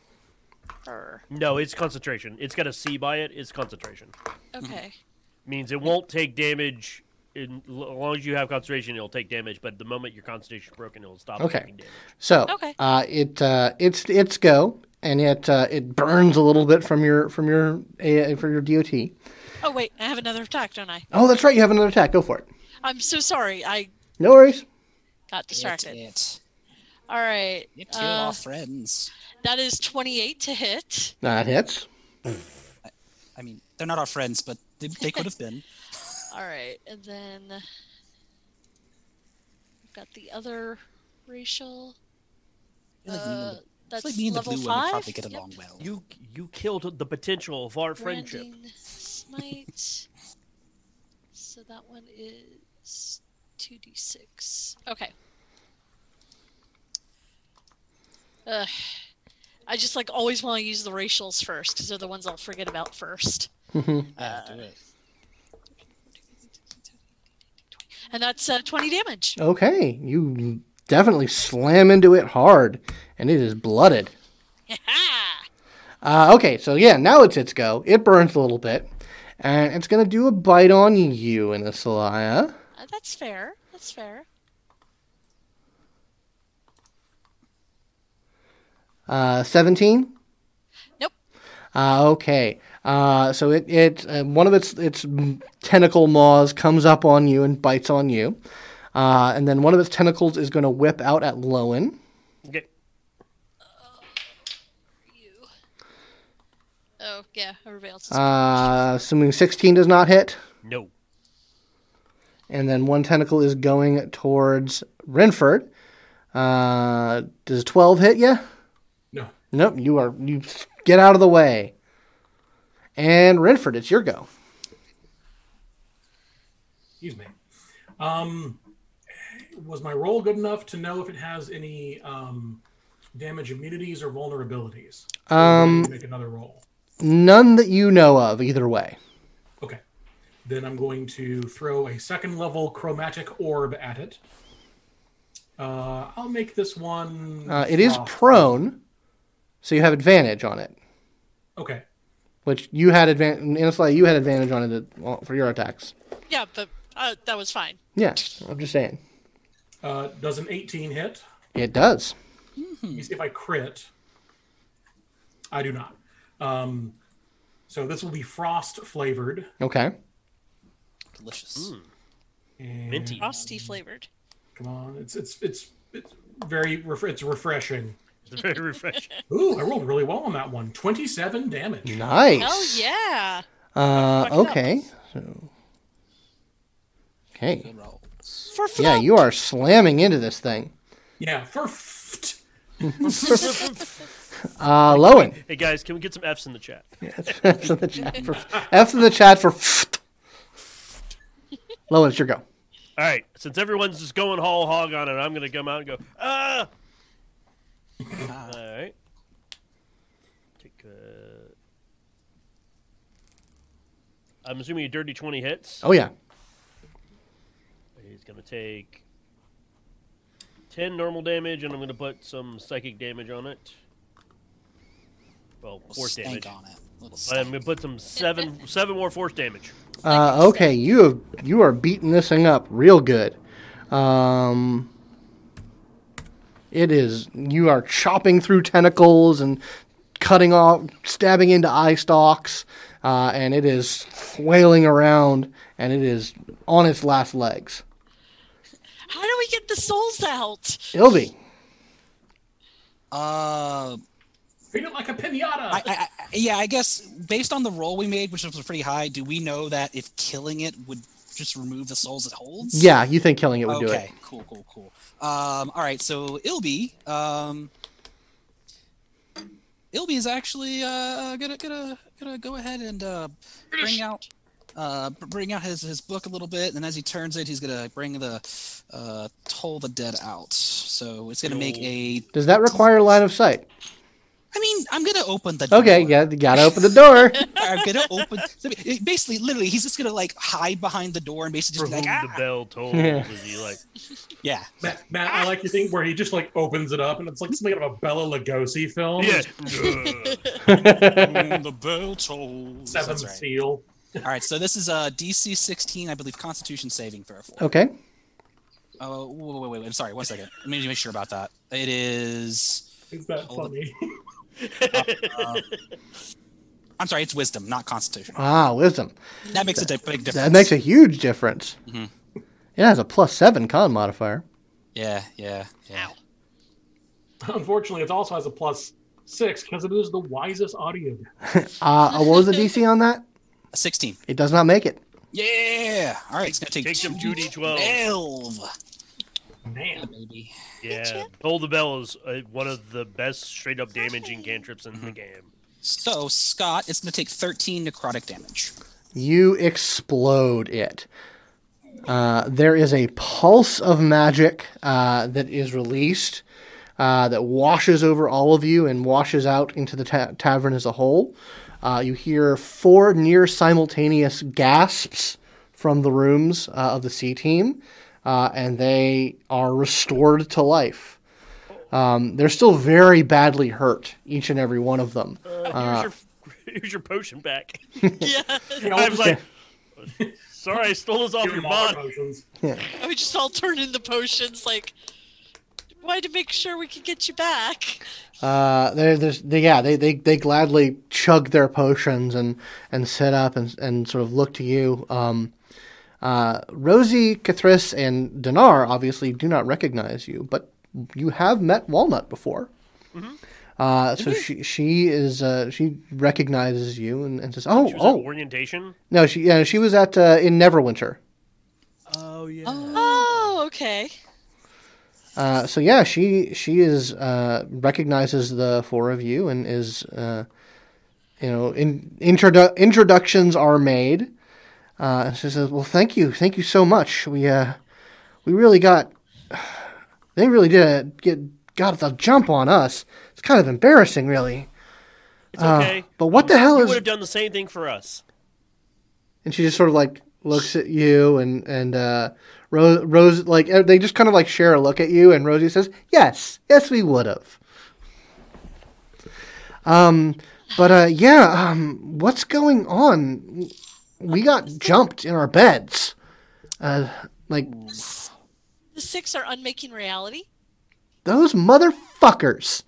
Brr. No, it's concentration. It's got a C by it. It's concentration. Okay. Means it won't take damage. In, as long as you have concentration, it'll take damage. But the moment your concentration is broken, it'll stop Okay. taking damage. So Okay. uh, it uh, it's it's go, and it uh, it burns a little bit from your from your uh, for your DOT. Oh wait, I have another attack, don't I? Oh, that's right. You have another attack. Go for it. I'm so sorry. I No worries. got distracted. It, it, All right. it killed uh, our friends. that is 28 to hit. That hits. I mean, they're not our friends, but they, they could have been. All right, and then we've got the other racial. I feel like me and Uh, the- that's I feel like me and the level blue one five. probably get Yep. along well. You you killed the potential of our friendship. Branding smite. so that one is 2d6. Okay. Ugh. I just like always want to use the racials first because they're the ones I'll forget about first. Yeah, do it. And that's uh, 20 damage. Okay, you definitely slam into it hard, and it is blooded. Uh, okay, so yeah, now it's its go. It burns a little bit, and it's gonna do a bite on you, in Anasalaya. Uh, that's fair. That's fair. Uh, seventeen. Nope. Uh, okay. Uh, so it it uh, one of its its tentacle maws comes up on you and bites on you, uh, and then one of its tentacles is going to whip out at Lowen. Okay. You. Oh, yeah, everybody else is. Uh, assuming sixteen does not hit, No. and then one tentacle is going towards Renford. Uh, does twelve hit you? No. Nope. You are you get out of the way. And Renford, it's your go. Excuse me. Um, was my roll good enough to know if it has any um, damage immunities or vulnerabilities? Or do I need Um, to make another roll. None that you know of, either way. Okay. Then I'm going to throw a second level chromatic orb at it. Uh, I'll make this one. Uh, it is frost. prone, so you have advantage on it. Okay. Which you had advantage. Anastasia, you had advantage on it at- well, for your attacks. yeah, but uh, that was fine. Yeah, I'm just saying. Uh, does an 18 hit? It does. Let me see if I crit. I do not. Um, so this will be frost flavored. Okay. Delicious. And Minty. Frosty flavored. Come on, it's it's it's it's very ref- it's refreshing. It's very refreshing. Ooh, I rolled really well on that one. Twenty-seven damage. Nice. Oh yeah. Uh, Fuck it up. okay. So. Okay. Good rolls. For Yeah, you are slamming into this thing. Yeah, for f- Uh, Lowen. hey guys, can we get some F's in the chat? F's in the chat for F's in the chat for. Lowen, it's your go. All right, since everyone's just going whole hog on it, I'm gonna come out and go ah. All right. Take. Uh... I'm assuming a dirty twenty hits. Oh yeah. He's gonna take ten normal damage, and I'm gonna put some psychic damage on it. Well, Little force stank damage. on it. Little I'm gonna put some seven seven more force damage. Uh, okay, you have you are beating this thing up real good. Um, it is you are chopping through tentacles and cutting off, stabbing into eye stalks, uh, and it is flailing around, and it is on its last legs. How do we get the souls out? Ilby, Uh, treat it like a pinata. I, I, I, yeah, I guess based on the roll we made, which was pretty high, do we know that if killing it would just remove the souls it holds? yeah, you think killing it would do it? okay, cool, cool, cool. Um, all right, so Ilby, um, Ilby is actually uh, gonna gonna gonna go ahead and uh, bring out uh, bring out his, his book a little bit, and as he turns it, he's gonna bring the uh, toll the dead out. So it's gonna make a Does that require line of sight? I mean, I'm gonna open the door. Okay, yeah, you gotta open the door. I'm gonna open. Basically, literally, he's just gonna like hide behind the door and basically For just be whom like, the ah! bell tolls, Yeah. is he like? yeah. Matt, Matt, I like your thing where he just like opens it up and it's like something out of a Bela Lugosi film. Yeah. The bell tolls. Seventh right. Seal. All right, so this is a DC 16, I believe, Constitution saving throw. For. okay. Oh, wait, wait, wait, wait. I'm sorry. One second. Let me make sure about that. It is. Is that Hold funny? Uh, I'm sorry. It's wisdom, not Constitution. Ah, wisdom. That makes a big difference. That makes a huge difference. Mhm. It has a plus seven con modifier. Yeah, yeah, yeah. Unfortunately, it also has a plus six because it is the wisest otyugh. Uh, what was the DC on that? A 16. It does not make it. Yeah. All right. It's gonna take, Take them 2d12. 12. Man, Baby. Yeah, toll the bell is uh, one of the best straight up damaging cantrips in Mm-hmm. the game. So Scott, it's gonna take 13 necrotic damage. You explode it. Uh, there is a pulse of magic uh, that is released uh, that washes over all of you and washes out into the ta- tavern as a whole. Uh, you hear four near simultaneous gasps from the rooms uh, of the C team, uh, and they are restored to life. Um, they're still very badly hurt, each and every one of them. Uh, here's, your, here's your potion back. yeah. I was like, sorry, I stole this off give your body. all the bot. We just all turn into potions, like, why to make sure we can get you back? Uh, they're, there's, they, yeah, they, they, they gladly chug their potions and, and sit up and, and sort of look to you. Um, uh, Rosie, K'thriss, and Donaar obviously do not recognize you, but you have met Walnut before. Uh, so she she is uh, she recognizes you and, and says, "Oh, She was oh, at orientation. no, she yeah she was at uh, in Neverwinter. Oh yeah. Oh, okay. Uh, so yeah, she she is uh, recognizes the four of you and is uh, you know in, introdu- introductions are made. Uh, and she says, "Well, thank you, thank you so much. We uh, we really got they really did uh, get got the jump on us. It's kind of embarrassing, really. It's okay. but what the hell you is- would have done the same thing for us. And she just sort of like looks at you and and uh, Rose Rose like uh, they just kind of like share a look at you, and Rosie says, "Yes, yes, we would have." Um, but uh, yeah, um, what's going on? We got jumped in our beds. Uh, like The six are unmaking reality. those motherfuckers.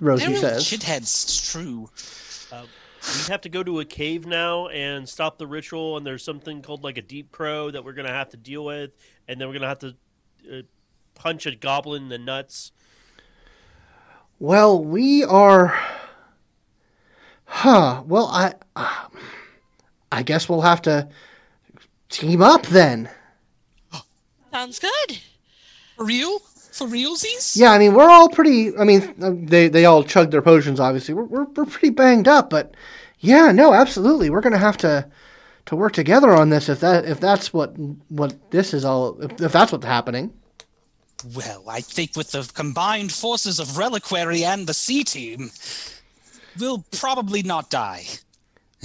Rosie They're says. shitheads. It's true. We have to go to a cave now and stop the ritual. And there's something called like a deep crow that we're gonna have to deal with, and then we're gonna have to uh, punch a goblin in the nuts. Well, we are. Huh. Well, I. Uh, I guess we'll have to team up then. Sounds good. For real? For realsies? Yeah, I mean, we're all pretty. I mean, they they all chugged their potions. Obviously, we're we're, we're pretty banged up, but yeah, no, absolutely, we're gonna have to to work together on this if that if that's what what this is all if, if that's what's happening. Well, I think with the combined forces of Reliquary and the C team, we'll probably not die.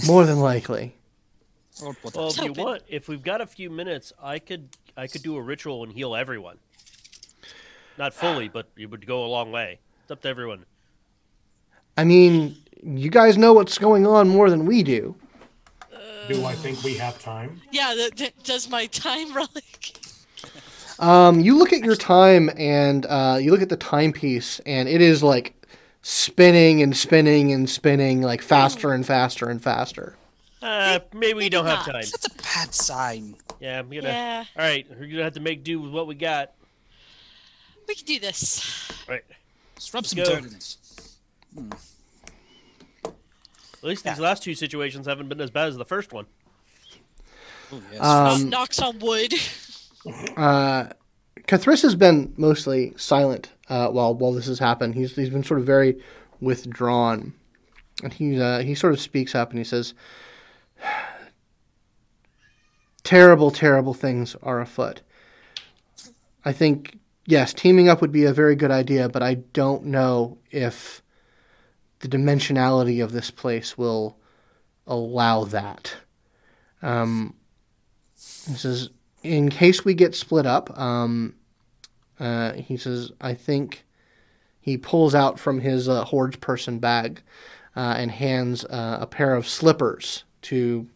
More than likely. Or what Well, if you hoping. want, if we've got a few minutes, I could I could do a ritual and heal everyone. Not fully, but it would go a long way. It's up to everyone. I mean, you guys know what's going on more than we do. Do I think we have time? Yeah, that, that does my time relic. Um, you look at your time and uh, you look at the timepiece, and it is like spinning and spinning and spinning, like faster and faster and faster. Uh, maybe we don't have time. That's a bad sign. Yeah, I'm gonna. Yeah, All right, we're gonna have to make do with what we got. we can do this. All right. Let's rub some Go. dirt in this. At least these last two situations haven't been as bad as the first one. Oh, yes. Um, knocks on wood. Uh, K'thriss has been mostly silent uh, while while this has happened. He's he's been sort of very withdrawn, and he uh, he sort of speaks up and he says, "Terrible, terrible things are afoot. I think yes, teaming up would be a very good idea, but I don't know if the dimensionality of this place will allow that. Um, he says, in case we get split up, um, uh, he says, I think he pulls out from his uh, Horde person bag uh, and hands uh, a pair of slippers to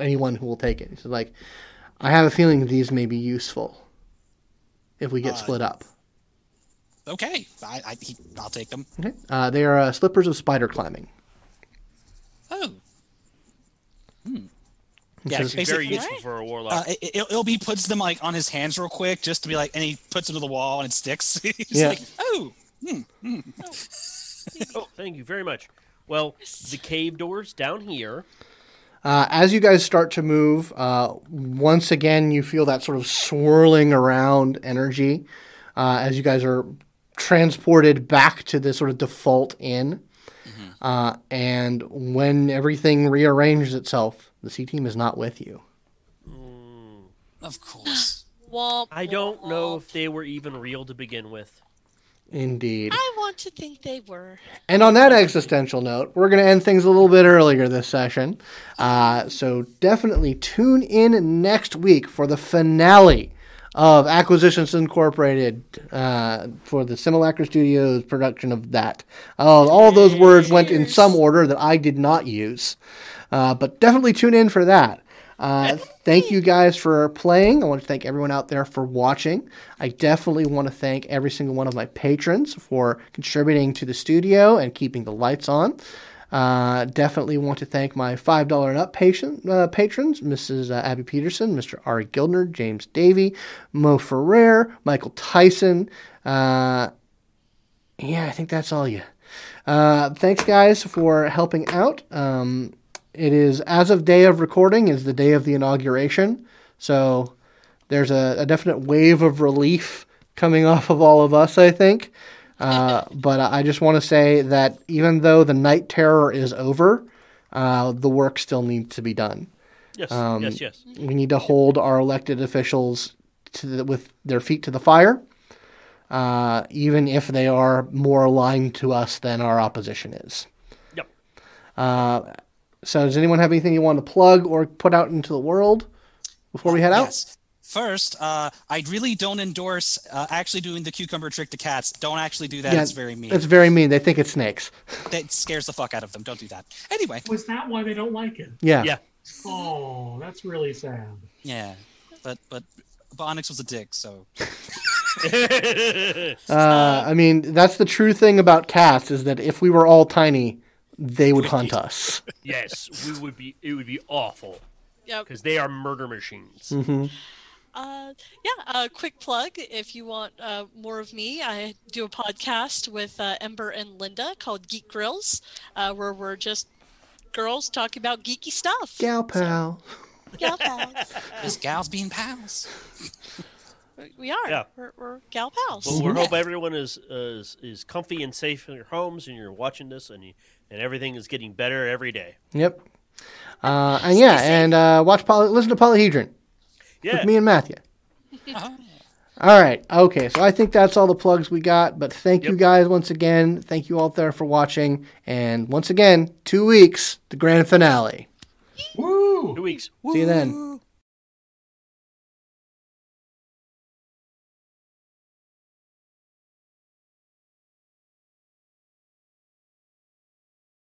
anyone who will take it. He says, like, I have a feeling these may be useful if we get Uh, split up. Okay, I, I, I'll take them. Okay. Uh, they are uh, slippers of spider climbing. Oh, He Yeah, It's very Basically- useful for a warlock. uh, it, it, it'll be puts them like on his hands real quick, just to be like, and he puts them to the wall and it sticks. He's Yeah. like, oh, oh, thank you very much. Well, the cave doors down here. Uh, as you guys start to move, uh, once again, you feel that sort of swirling around energy uh, as you guys are transported back to the sort of default inn. Uh, and when everything rearranges itself, the C team is not with you. of course. Womp, I don't know if they were even real to begin with. Indeed. I want to think they were. And on that existential note, we're going to end things a little bit earlier this session. Uh, so definitely tune in next week for the finale of Acquisitions Incorporated uh, for the Simulacra Studios production of that. Oh, all those words went in some order that I did not use. Uh, but definitely tune in for that. Uh, thank you guys for playing. I want to thank everyone out there for watching. I definitely want to thank every single one of my patrons for contributing to the studio and keeping the lights on. Uh, definitely want to thank my $5 and up patient, uh, patrons Mrs. Uh, Abby Peterson, Mr. Ari Gildner, James Davey, Mo Ferrer, Michael Tyson. Uh, yeah, I think that's all you. Uh, thanks, guys, for helping out. Um, it is as of day of recording is the day of the inauguration, so there's a, a definite wave of relief coming off of all of us. I think, uh, but I just want to say that even though the night terror is over, uh, the work still needs to be done. Yes, Um, yes, yes. We need to hold our elected officials to the, with their feet to the fire, uh, even if they are more aligned to us than our opposition is. Yep. Uh, so, does anyone have anything you want to plug or put out into the world before we head out? Yes. First, uh, I really don't endorse uh, actually doing the cucumber trick to cats. Don't actually do that. Yeah, it's very mean. It's very mean. They think it's snakes. That scares the fuck out of them. Don't do that. Anyway, Was that why they don't like it? Yeah. Yeah. Oh, that's really sad. yeah, but but Bonix was a dick, so Uh, I mean, that's the true thing about cats is that if we were all tiny, they would hunt us. yes, we would be. It would be awful Yep. because they are murder machines. hmm Uh, yeah, a quick plug. If you want uh, more of me, I do a podcast with uh, Ember and Linda called Geek Grills, uh, where we're just girls talking about geeky stuff. Gal pal. Gal pals. this gal's being pals. we are. Yeah. We're, we're gal pals. Well, we Yeah. hope everyone is, is is comfy and safe in your homes, and you're watching this, and you, and everything is getting better every day. Yep. Uh, and yeah, and uh, watch Poly- listen to Polyhedron Yeah. with me and Matthew. All right. Okay. So I think that's all the plugs we got. But thank you guys once again. Thank you all there for watching. And once again, two weeks, the grand finale. Woo! Two weeks. See you then.